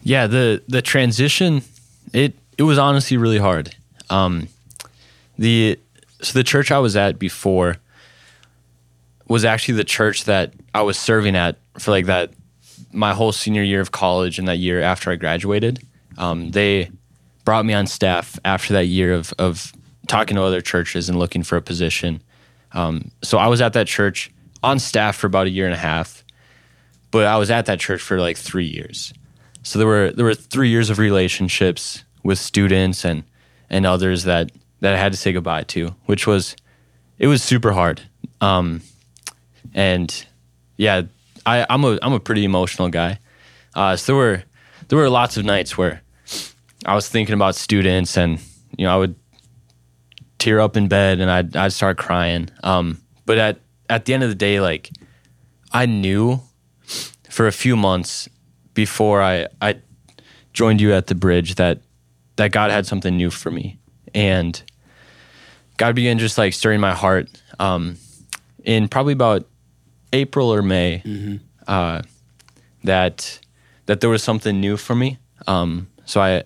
[SPEAKER 3] Yeah, the the transition it it was honestly really hard. Um, the so the church I was at before was actually the church that I was serving at for like that my whole senior year of college and that year after I graduated. Um, they brought me on staff after that year of of talking to other churches and looking for a position. Um, so I was at that church on staff for about a year and a half, but I was at that church for like three years. So there were there were three years of relationships with students and and others that that I had to say goodbye to, which was it was super hard. Um, and yeah, I, I'm a I'm a pretty emotional guy. Uh, so there were there were lots of nights where I was thinking about students, and you know I would tear up in bed and I'd I'd start crying. Um, but at at the end of the day, like I knew for a few months before I I joined you at the bridge that that God had something new for me, and God began just like stirring my heart. Um, in probably about April or May, uh, that that there was something new for me. Um, so I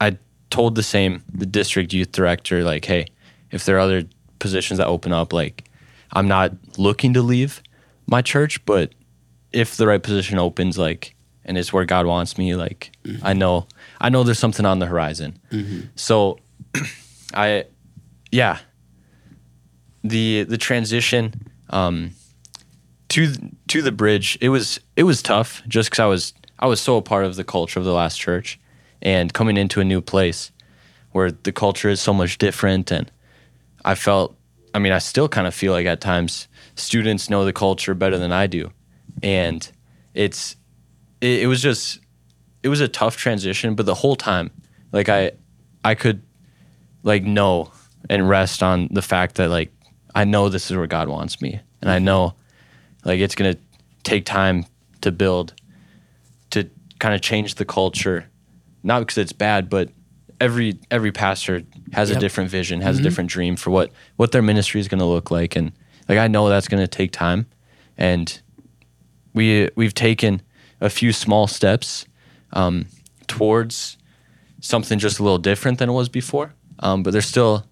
[SPEAKER 3] I told the same the district youth director like, hey, if there are other positions that open up, like I'm not looking to leave my church, but if the right position opens, like and it's where God wants me, like I know I know there's something on the horizon. So I yeah the the transition um, to to the bridge it was it was tough just because I was I was so a part of the culture of the last church and coming into a new place where the culture is so much different. And I felt I mean I still kind of feel like at times students know the culture better than I do. And it's it, it was just it was a tough transition but the whole time like I I could like know and rest on the fact that like I know this is where God wants me and I know like it's going to take time to build to kind of change the culture. Not because it's bad but every every pastor has a different vision has a different dream for what what their ministry is going to look like. And like I know that's going to take time. And we we've taken a few small steps um, towards something just a little different than it was before. Um, but there's still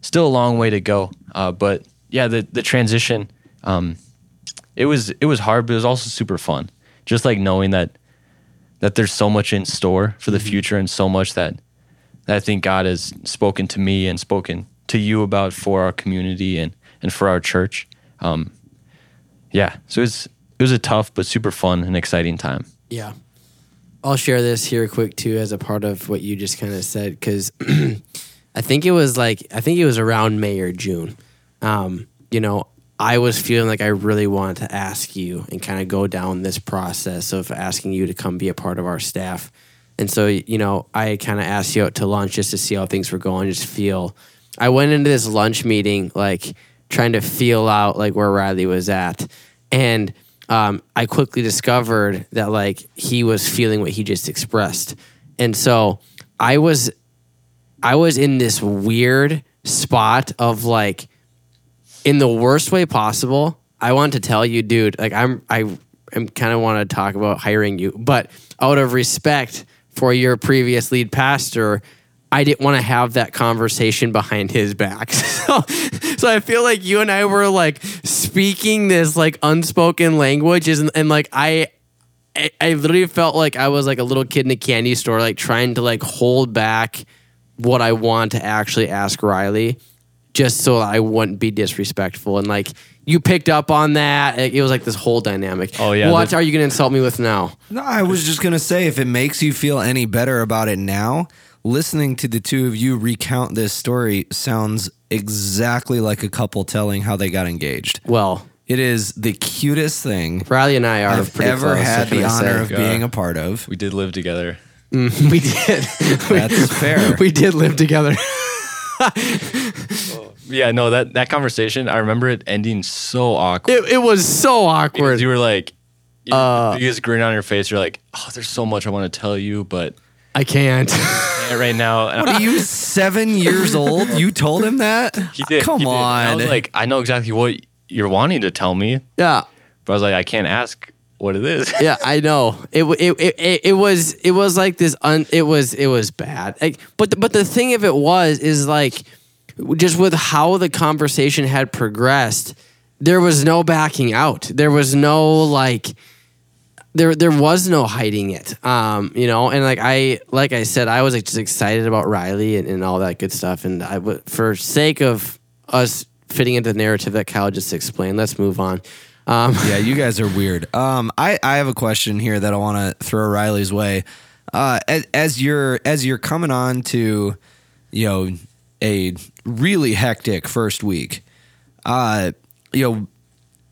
[SPEAKER 3] still a long way to go. Uh, but yeah, the the transition, um, it was it was hard, but it was also super fun. Just like knowing that that there's so much in store for the future and so much that, that I think God has spoken to me and spoken to you about for our community and and for our church. Um, yeah, so it was it was a tough but super fun and exciting time.
[SPEAKER 2] Yeah. I'll share this here quick too as a part of what you just kind of said because I think it was like I think it was around May or June. Um, you know, I was feeling like I really wanted to ask you and kind of go down this process of asking you to come be a part of our staff. And so, you know, I kind of asked you out to lunch just to see how things were going, just feel. I went into this lunch meeting like trying to feel out like where Riley was at. And um, I quickly discovered that like he was feeling what he just expressed. And so I was I was in this weird spot of like in the worst way possible. I want to tell you, dude, like I'm I am kind of want to talk about hiring you, but out of respect for your previous lead pastor, I didn't want to have that conversation behind his back. So, so I feel like you and I were like speaking this like unspoken language and, and like I I, I literally felt like I was like a little kid in a candy store, like trying to like hold back what I want to actually ask Riley, just so I wouldn't be disrespectful. And like you picked up on that. It it was like this whole dynamic.
[SPEAKER 3] Oh, yeah,
[SPEAKER 2] What
[SPEAKER 3] the-
[SPEAKER 2] are you gonna insult me with now?
[SPEAKER 1] No, I was just gonna say if it makes you feel any better about it now, listening to the two of you recount this story sounds exactly like a couple telling how they got engaged.
[SPEAKER 2] Well,
[SPEAKER 1] It is the cutest thing
[SPEAKER 2] Riley and I are
[SPEAKER 1] I've
[SPEAKER 2] pretty
[SPEAKER 1] ever
[SPEAKER 2] close,
[SPEAKER 1] had the
[SPEAKER 2] I say?
[SPEAKER 1] honor of
[SPEAKER 3] God.
[SPEAKER 1] being a part of.
[SPEAKER 3] We did live together.
[SPEAKER 2] Mm, we did.
[SPEAKER 1] That's fair.
[SPEAKER 2] we did live together.
[SPEAKER 3] Yeah, no, that that conversation, I remember it ending so awkward.
[SPEAKER 2] It, it was so awkward.
[SPEAKER 3] Because you were like, you,
[SPEAKER 2] Uh,
[SPEAKER 3] you just grin on your face. You're like, oh, there's so much I want to tell you, but
[SPEAKER 2] I can't.
[SPEAKER 3] right now. And
[SPEAKER 1] Are you seven years old? You told him that?
[SPEAKER 3] he did.
[SPEAKER 1] Come
[SPEAKER 3] he did. And I
[SPEAKER 1] on.
[SPEAKER 3] was like, I know exactly what you're wanting to tell me,
[SPEAKER 2] yeah.
[SPEAKER 3] but I was like, I can't ask what it is.
[SPEAKER 2] yeah, I know. It, it it it was it was like this. Un, it was it was bad. Like, but the, but the thing of it was is like just with how the conversation had progressed, there was no backing out. There was no like there there was no hiding it. Um, you know, and like I like I said, I was like, just excited about Riley and, and all that good stuff. And I for sake of us fitting into the narrative that Kyle just explained, let's move on. Um,
[SPEAKER 1] yeah, you guys are weird. Um, I, I have a question here that I want to throw Riley's way. Uh, as, as you're as you're coming on to, you know, a really hectic first week, uh, you know,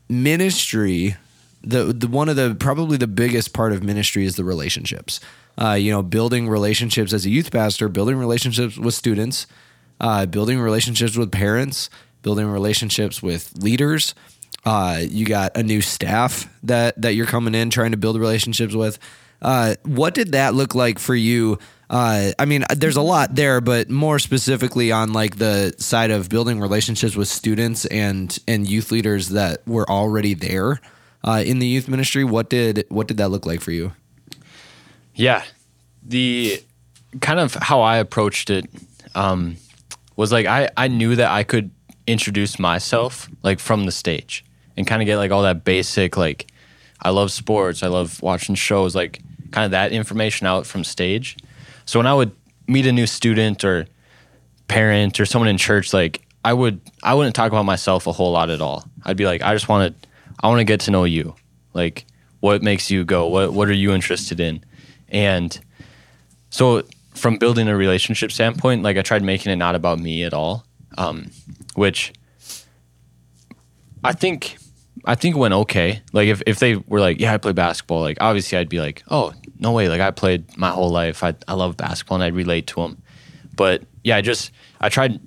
[SPEAKER 1] ministry, the the one of the probably the biggest part of ministry is the relationships. Uh, you know, building relationships as a youth pastor, building relationships with students, uh, building relationships with parents, building relationships with leaders. Uh, you got a new staff that that you're coming in trying to build relationships with. Uh, what did that look like for you? Uh, I mean, there's a lot there, but more specifically on like the side of building relationships with students and and youth leaders that were already there uh, in the youth ministry. What did what did that look like for you?
[SPEAKER 3] Yeah, the kind of how I approached it um, was like I I knew that I could introduce myself like from the stage and kind of get like all that basic like I love sports, I love watching shows, like kind of that information out from stage. So when I would meet a new student or parent or someone in church, like I would I wouldn't talk about myself a whole lot at all. I'd be like, I just want to I want to get to know you. Like what makes you go? What what are you interested in? And so from building a relationship standpoint, like I tried making it not about me at all. Um, which I think I think went okay. Like if, if they were like, yeah, I play basketball, like obviously I'd be like, oh, no way. Like I played my whole life. I, I love basketball and I'd relate to them. But yeah, I just, I tried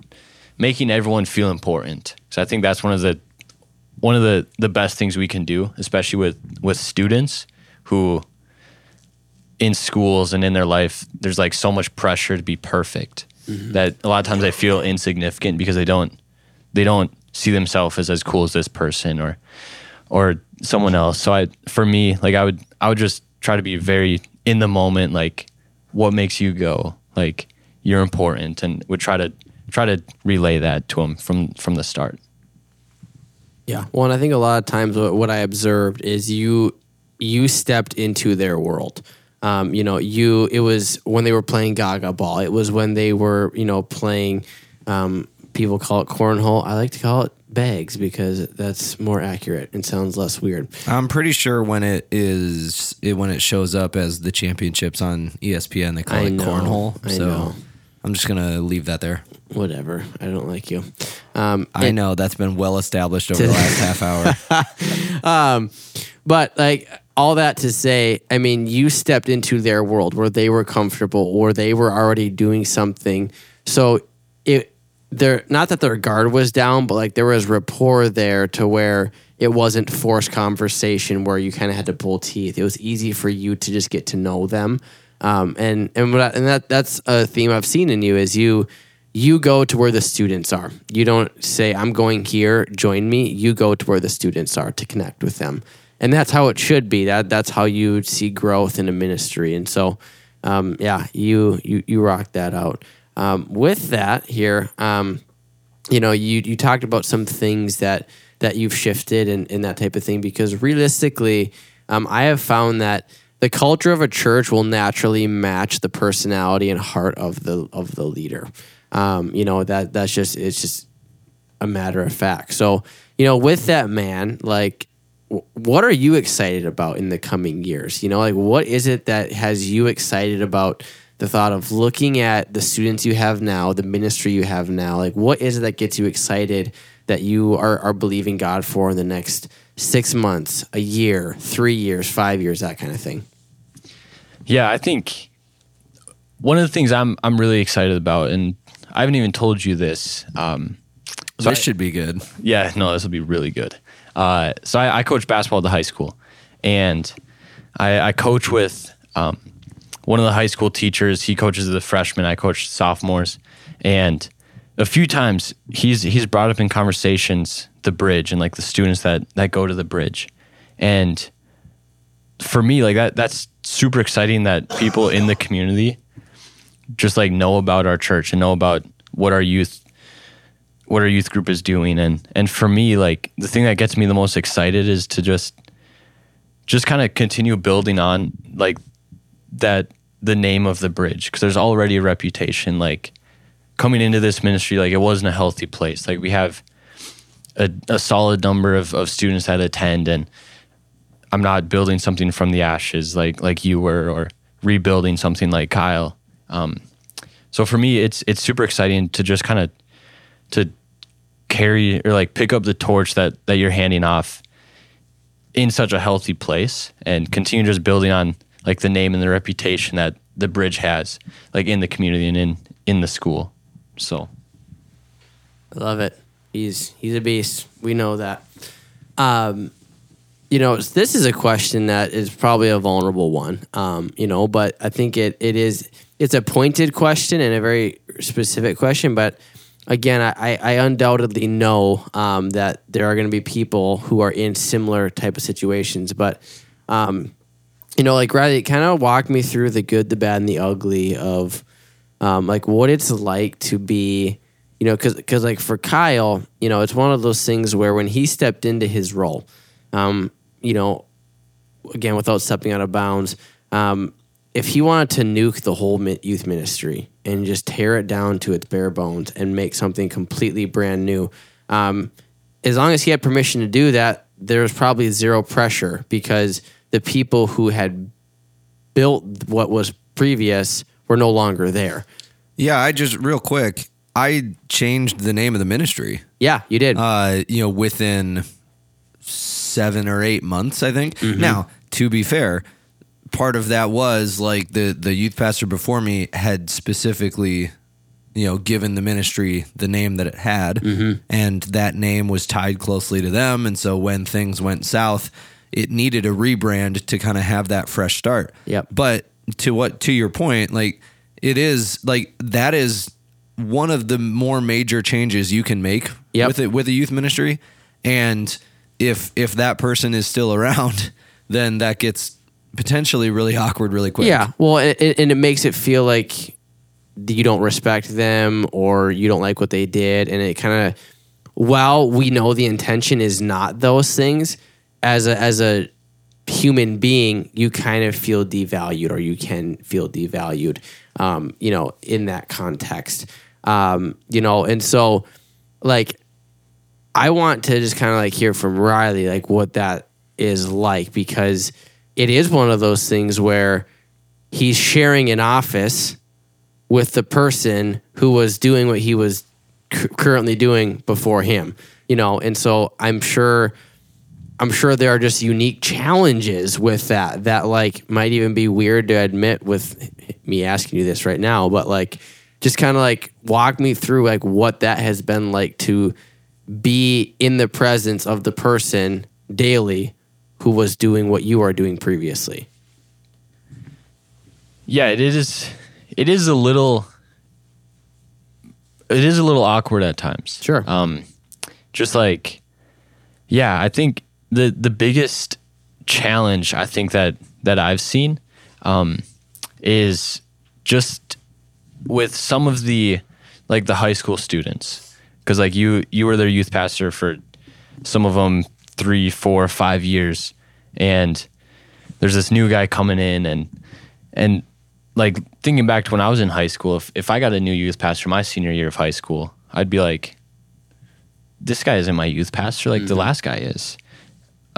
[SPEAKER 3] making everyone feel important. So I think that's one of the, one of the, the best things we can do, especially with, with students who in schools and in their life, there's like so much pressure to be perfect mm-hmm. that a lot of times they feel insignificant because they don't, they don't see themselves as as cool as this person or or someone else. So I for me, like I would I would just try to be very in the moment, like what makes you go? Like you're important and would try to try to relay that to them from from the start.
[SPEAKER 2] Yeah. Well, and I think a lot of times what, what I observed is you you stepped into their world. Um, you know, you it was when they were playing Gaga ball. It was when they were you know playing. Um, people call it cornhole. I like to call it bags because that's more accurate and sounds less weird.
[SPEAKER 1] I'm pretty sure when it is it, when it shows up as the championships on ESPN, they call
[SPEAKER 2] I
[SPEAKER 1] it
[SPEAKER 2] know,
[SPEAKER 1] cornhole.
[SPEAKER 2] I
[SPEAKER 1] so
[SPEAKER 2] know.
[SPEAKER 1] I'm just gonna leave that there.
[SPEAKER 2] Whatever. I don't like you. Um,
[SPEAKER 1] I know that's been well established over the last half hour.
[SPEAKER 2] But like all that to say, I mean, you stepped into their world where they were comfortable or they were already doing something. So it there not that their guard was down, but like there was rapport there to where it wasn't forced conversation where you kind of had to pull teeth. It was easy for you to just get to know them. Um, and and what I, and that that's a theme I've seen in you is you you go to where the students are. You don't say I'm going here, join me. You go to where the students are to connect with them, and that's how it should be. That that's how you see growth in a ministry. And so, um, yeah, you you you rock that out. Um, with that here, um, you know, you you talked about some things that that you've shifted and, and that type of thing because realistically, um, I have found that the culture of a church will naturally match the personality and heart of the of the leader. Um, you know that that's just it's just a matter of fact. So you know, with that man, like, what are you excited about in the coming years? You know, like what is it that has you excited about? The thought of looking at the students you have now, the ministry you have now, like what is it that gets you excited that you are, are believing God for in the next six months, a year, three years, five years, that kind of thing?
[SPEAKER 3] Yeah, I think one of the things I'm I'm really excited about, and I haven't even told you this. Um,
[SPEAKER 1] So this should be good.
[SPEAKER 3] yeah, no, this will be really good. Uh, so I, I coach basketball at the high school, and I, I coach with um, one of the high school teachers. He coaches the freshmen. I coach sophomores, and a few times he's he's brought up in conversations the bridge and like the students that that go to the bridge, and for me like that that's super exciting that people in the community just like know about our church and know about what our youth what our youth group is doing and and for me like the thing that gets me the most excited is to just just kind of continue building on like that the name of the bridge because there's already a reputation like coming into this ministry like it wasn't a healthy place. Like we have a, a solid number of, of students that attend and i'm not building something from the ashes like like you were or rebuilding something like kyle. Um, so for me it's it's super exciting to just kind of to carry or like pick up the torch that that you're handing off in such a healthy place and continue just building on like the name and the reputation that the bridge has like in the community and in in the school so
[SPEAKER 2] I love it. He's he's a beast. We know that. Um, you know, this is a question that is probably a vulnerable one. Um, you know, but I think it it is it's a pointed question and a very specific question. But again, I, I undoubtedly know um, that there are going to be people who are in similar type of situations. But um, you know, like Riley, kind of walk me through the good, the bad, and the ugly of um, like what it's like to be, you know, because because like for Kyle, you know, it's one of those things where when he stepped into his role, um, you know, again without stepping out of bounds, um, if he wanted to nuke the whole youth ministry and just tear it down to its bare bones and make something completely brand new, um, as long as he had permission to do that, there was probably zero pressure because the people who had built what was previous were no longer there.
[SPEAKER 1] Yeah, I just real quick, I changed the name of the ministry.
[SPEAKER 2] Yeah, you did.
[SPEAKER 1] Uh, you know, within seven or eight months, I think.
[SPEAKER 2] Mm-hmm.
[SPEAKER 1] Now, to be fair, part of that was like the the youth pastor before me had specifically, you know, given the ministry the name that it had,
[SPEAKER 2] Mm-hmm.
[SPEAKER 1] and that name was tied closely to them. And so when things went south, it needed a rebrand to kind of have that fresh start.
[SPEAKER 2] Yep.
[SPEAKER 1] But to what to your point, like it is like that is one of the more major changes you can make
[SPEAKER 2] Yep.
[SPEAKER 1] with it with a youth ministry. And if if that person is still around, then that gets potentially really awkward really quick.
[SPEAKER 2] yeah, well, and, and it makes it feel like you don't respect them or you don't like what they did, and it kind of, while we know the intention is not those things, as a as a human being, you kind of feel devalued, or you can feel devalued, um, you know, in that context, um, you know, and so, like, I want to just kind of like hear from Riley, like what that is like, because it is one of those things where he's sharing an office with the person who was doing what he was cu- currently doing before him, you know, and so I'm sure. I'm sure there are just unique challenges with that that like might even be weird to admit with me asking you this right now, but like just kind of like walk me through like what that has been like to be in the presence of the person daily who was doing what you are doing previously.
[SPEAKER 3] yeah it is it is a little it is a little awkward at times
[SPEAKER 2] Sure.
[SPEAKER 3] um just like yeah i think the the biggest challenge i think that that i've seen um is just with some of the like the high school students. Because like you you were their youth pastor for some of them three four five years. And there's this new guy coming in and and like thinking back to when I was in high school, if if I got a new youth pastor my senior year of high school, I'd be like, this guy isn't my youth pastor like the last guy is.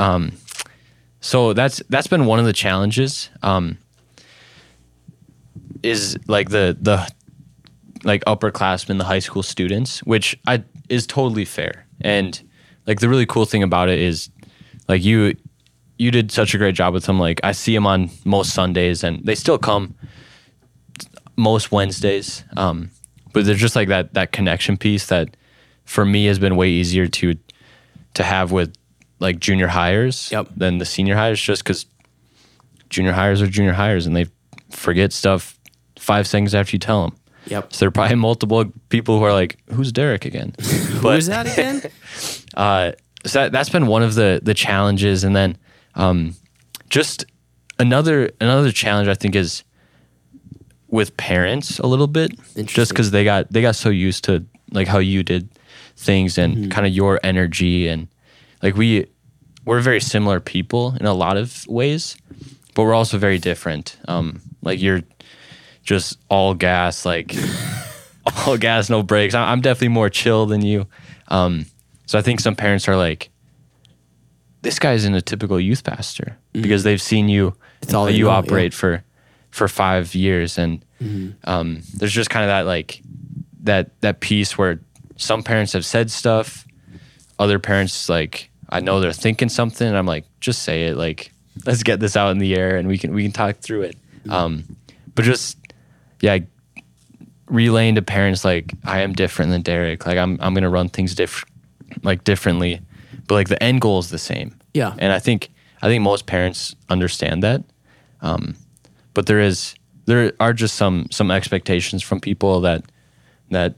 [SPEAKER 3] Um, so that's that's been one of the challenges. Um, is like the the like upperclassmen, the high school students, which I is totally fair. And like the really cool thing about it is like you you did such a great job with them. Like I see them on most Sundays and they still come most Wednesdays. Um, but there's just like that that connection piece that for me has been way easier to to have with like junior highers
[SPEAKER 2] Yep.
[SPEAKER 3] than the senior highers just because junior highers are junior highers and they forget stuff five seconds after you tell them.
[SPEAKER 2] Yep.
[SPEAKER 3] So there are probably multiple people who are like, "Who's Derek again?" But
[SPEAKER 2] Who's that again?
[SPEAKER 3] uh, so that, that's been one of the the challenges, and then um, just another another challenge I think is with parents a little bit, just because they got they got so used to like how you did things and kind of your energy and like we we're very similar people in a lot of ways, but we're also very different. Um, like you're just all gas, like all gas, no brakes. I'm definitely more chill than you. Um, so I think some parents are like, this guy isn't a typical youth pastor because they've seen you,
[SPEAKER 2] It's all
[SPEAKER 3] how you
[SPEAKER 2] know,
[SPEAKER 3] operate for for five years, and um, there's just kind of that like that that piece where some parents have said stuff, other parents like I know they're thinking something, and I'm like, just say it, like let's get this out in the air, and we can we can talk through it. Um, but just yeah, relaying to parents like I am different than Derek. Like I'm I'm gonna run things diff- like differently, but like the end goal is the same.
[SPEAKER 2] Yeah.
[SPEAKER 3] and I think I think most parents understand that. Um, but there is there are just some some expectations from people that that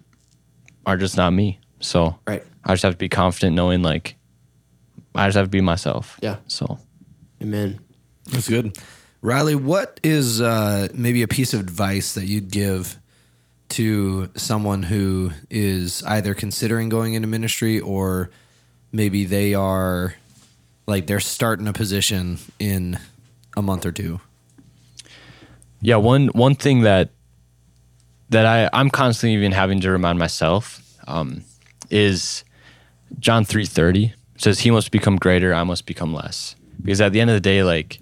[SPEAKER 3] are just not me. So
[SPEAKER 2] Right.
[SPEAKER 3] I just have to be confident knowing like I just have to be myself.
[SPEAKER 2] Yeah.
[SPEAKER 3] So
[SPEAKER 2] Amen.
[SPEAKER 1] That's good. Riley, what is uh, maybe a piece of advice that you'd give to someone who is either considering going into ministry or maybe they are like they're starting a position in a month or two?
[SPEAKER 3] Yeah, one one thing that that I I'm constantly even having to remind myself um, is John three thirty says he must become greater, I must become less. Because at the end of the day, like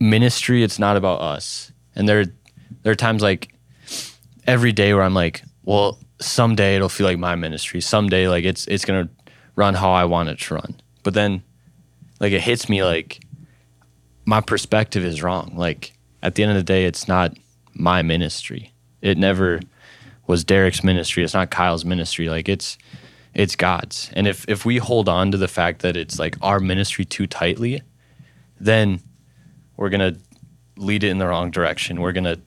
[SPEAKER 3] ministry, it's not about us. And there there are times like every day where I'm like, well, someday it'll feel like my ministry. Someday like it's it's gonna run how I want it to run. But then like it hits me like my perspective is wrong. Like at the end of the day, it's not my ministry. It never was Derek's ministry. It's not Kyle's ministry. Like it's it's God's. And if if we hold on to the fact that it's like our ministry too tightly, then we're gonna lead it in the wrong direction. We're gonna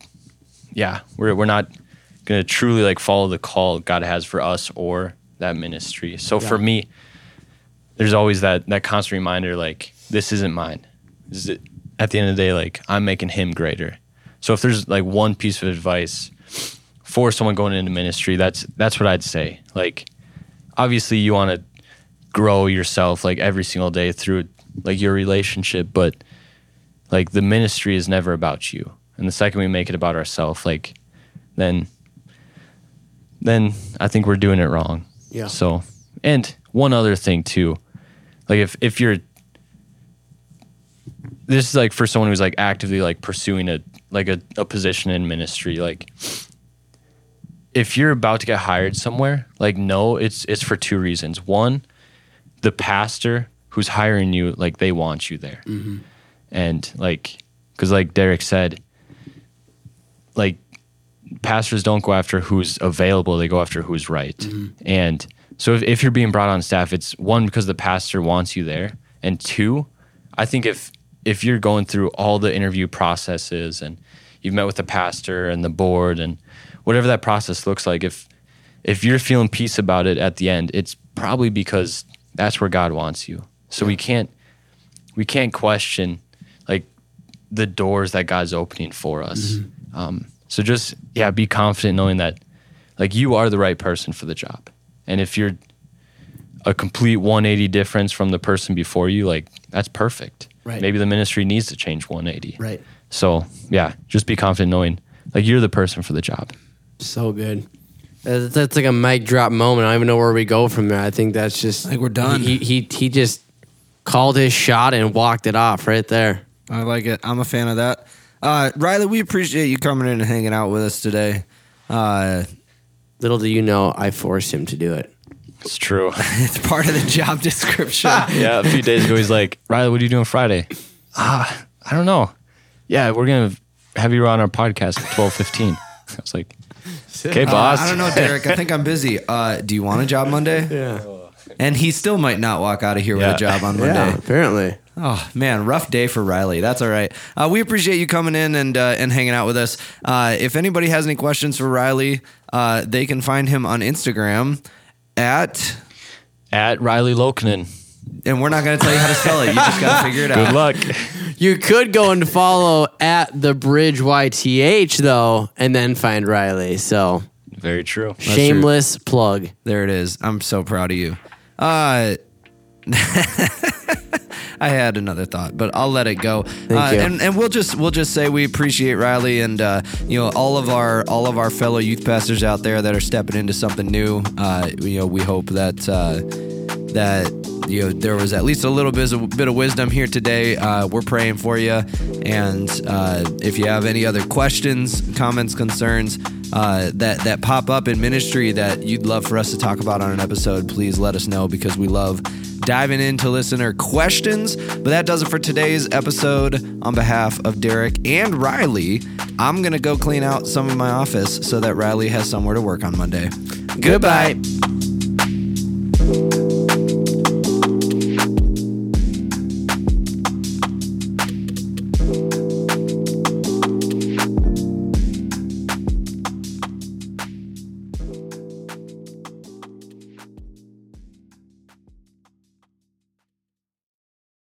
[SPEAKER 3] yeah, we're we're not gonna truly like follow the call God has for us or that ministry. So for me, there's always that that constant reminder like this isn't mine. This is at the end of the day like I'm making him greater. So if there's like one piece of advice for someone going into ministry, that's that's what I'd say. Like obviously you want to grow yourself like every single day through like your relationship, but like the ministry is never about you. And the second we make it about ourselves, like then then I think we're doing it wrong.
[SPEAKER 2] Yeah.
[SPEAKER 3] So, and one other thing too, like if if you're this is like for someone who's like actively like pursuing a like a, a position in ministry, like if you're about to get hired somewhere, like no, it's it's for two reasons. One, the pastor who's hiring you, like they want you there, mm-hmm. and like because like Derek said, like pastors don't go after who's available; they go after who's right. Mm-hmm. And so if, if you're being brought on staff, it's one because the pastor wants you there, and two, I think if if you're going through all the interview processes and you've met with the pastor and the board and whatever that process looks like, if if you're feeling peace about it at the end, it's probably because that's where God wants you. So we can't we can't question like the doors that God's opening for us. Um, so just yeah, be confident knowing that like you are the right person for the job, and if you're a complete 180 difference from the person before you, like that's perfect.
[SPEAKER 2] Right.
[SPEAKER 3] Maybe the ministry needs to change 180.
[SPEAKER 2] Right.
[SPEAKER 3] So yeah, just be confident knowing like you're the person for the job.
[SPEAKER 2] So good. That's, that's like a mic drop moment. I don't even know where we go from there. I think that's just
[SPEAKER 1] like we're done.
[SPEAKER 2] He he he just called his shot and walked it off right there.
[SPEAKER 1] I like it. I'm a fan of that. Uh, Riley, we appreciate you coming in and hanging out with us today. Uh,
[SPEAKER 2] Little do you know, I forced him to do it.
[SPEAKER 3] It's true.
[SPEAKER 1] it's part of the job description.
[SPEAKER 3] yeah, a few days ago he's like, Riley, what are you doing Friday? Ah, I don't know. Yeah, we're gonna have you on our podcast at twelve fifteen. I was like, okay,
[SPEAKER 1] Uh,
[SPEAKER 3] boss.
[SPEAKER 1] I don't know, Derek. I think I'm busy. Uh, do you want a job Monday?
[SPEAKER 2] Yeah.
[SPEAKER 1] And he still might not walk out of here with a job on Monday.
[SPEAKER 2] Yeah, apparently.
[SPEAKER 1] Oh man, rough day for Riley. That's all right. Uh, we appreciate you coming in and uh, and hanging out with us. Uh, if anybody has any questions for Riley, uh, they can find him on Instagram at.
[SPEAKER 3] At Riley Lokinen.
[SPEAKER 1] And we're not going to tell you how to spell it. You just got to figure it out.
[SPEAKER 3] Good luck.
[SPEAKER 2] You could go and follow at the bridge YTH though, and then find Riley. So
[SPEAKER 3] Very true.
[SPEAKER 2] shameless plug.
[SPEAKER 1] There it is. I'm so proud of you. Uh, I had another thought, but I'll let it go. uh,
[SPEAKER 2] you.
[SPEAKER 1] And, and we'll just we'll just say we appreciate Riley and uh, you know all of our all of our fellow youth pastors out there that are stepping into something new. Uh, you know we hope that uh, that you know there was at least a little bit of, bit of wisdom here today. Uh, we're praying for you, and uh, if you have any other questions, comments, concerns uh, that that pop up in ministry that you'd love for us to talk about on an episode, please let us know because we love diving into listener questions. But that does it for today's episode. On behalf of Derek and Riley, I'm gonna go clean out some of my office so that Riley has somewhere to work on Monday.
[SPEAKER 2] Goodbye.
[SPEAKER 1] Goodbye.